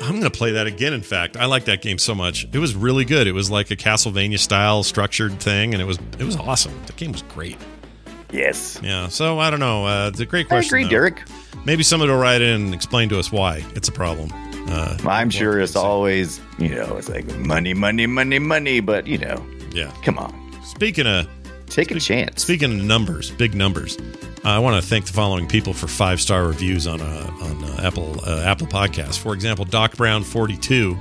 I'm going to play that again in fact. I like that game so much. It was really good. It was like a Castlevania style structured thing and it was it was awesome. The game was great. Yes. Yeah. So I don't know. Uh, it's a great I question. agree, though. Derek. Maybe somebody will write in and explain to us why it's a problem. Uh, I'm sure it's always, you know, it's like money, money, money, money, but you know, Yeah. come on, Speaking of take a chance. Speaking of numbers, big numbers, I want to thank the following people for five star reviews on uh, on uh, Apple uh, Apple Podcasts. For example, Doc Brown forty two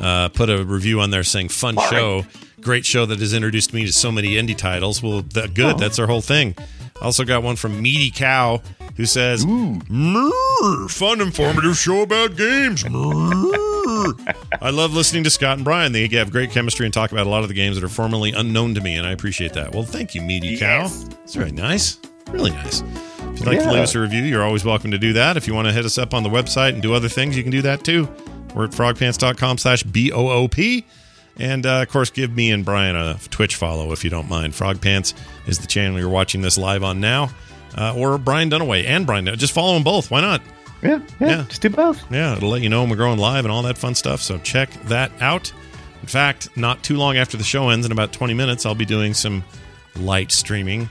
uh, put a review on there saying, "Fun All right. show, great show that has introduced me to so many indie titles." Well, that, good. That's our whole thing. Also got one from Meaty Cow who says, "Mrrr, "Fun, informative show about games." I love listening to Scott and Brian. They have great chemistry and talk about a lot of the games that are formerly unknown to me, and I appreciate that. Well, thank you, Meaty Cow. It's very nice. Really nice. If you'd like to leave us a review, you're always welcome to do that. If you want to hit us up on the website and do other things, you can do that too. We're at frogpants.com slash B-O-O-P. And, uh, of course, give me and Brian a Twitch follow if you don't mind. Frog Pants is the channel you're watching this live on now. uh, or Brian Dunaway and Brian. Just follow them both. Why not? Yeah, yeah, Yeah. Just do both. Yeah, it'll let you know when we're going live and all that fun stuff. So check that out. In fact, not too long after the show ends, in about 20 minutes, I'll be doing some light streaming.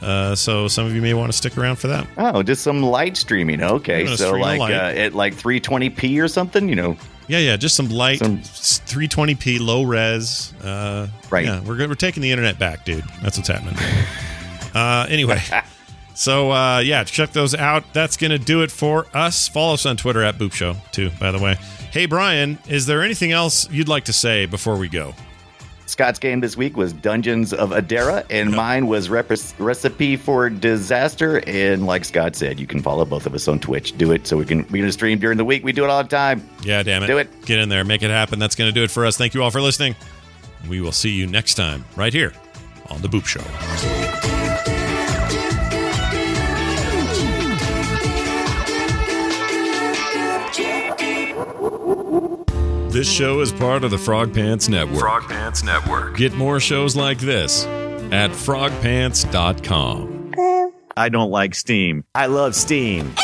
Uh, so some of you may want to stick around for that. Oh, just some light streaming. Okay, so like uh, at like 320p or something. You know, Yeah, yeah, just some light Some- 320p low res. Uh, Right. Yeah, we're. We're taking the internet back, dude. That's what's happening. uh, anyway, so uh, yeah, check those out. That's gonna do it for us. Follow us on Twitter at Boop Show too. By the way, hey Brian, is there anything else you'd like to say before we go? Scott's game this week was Dungeons of Edera, and mine was Rep- Recipe for Disaster. And like Scott said, you can follow both of us on Twitch. Do it so we can we can stream during the week. We do it all the time. Yeah, damn it. Do it. Get in there, make it happen. That's gonna do it for us. Thank you all for listening. We will see you next time right here on the Boop Show. This show is part of the Frog Pants Network. Frog Pants Network. Get more shows like this at frogpants.com. I don't like Steam. I love Steam.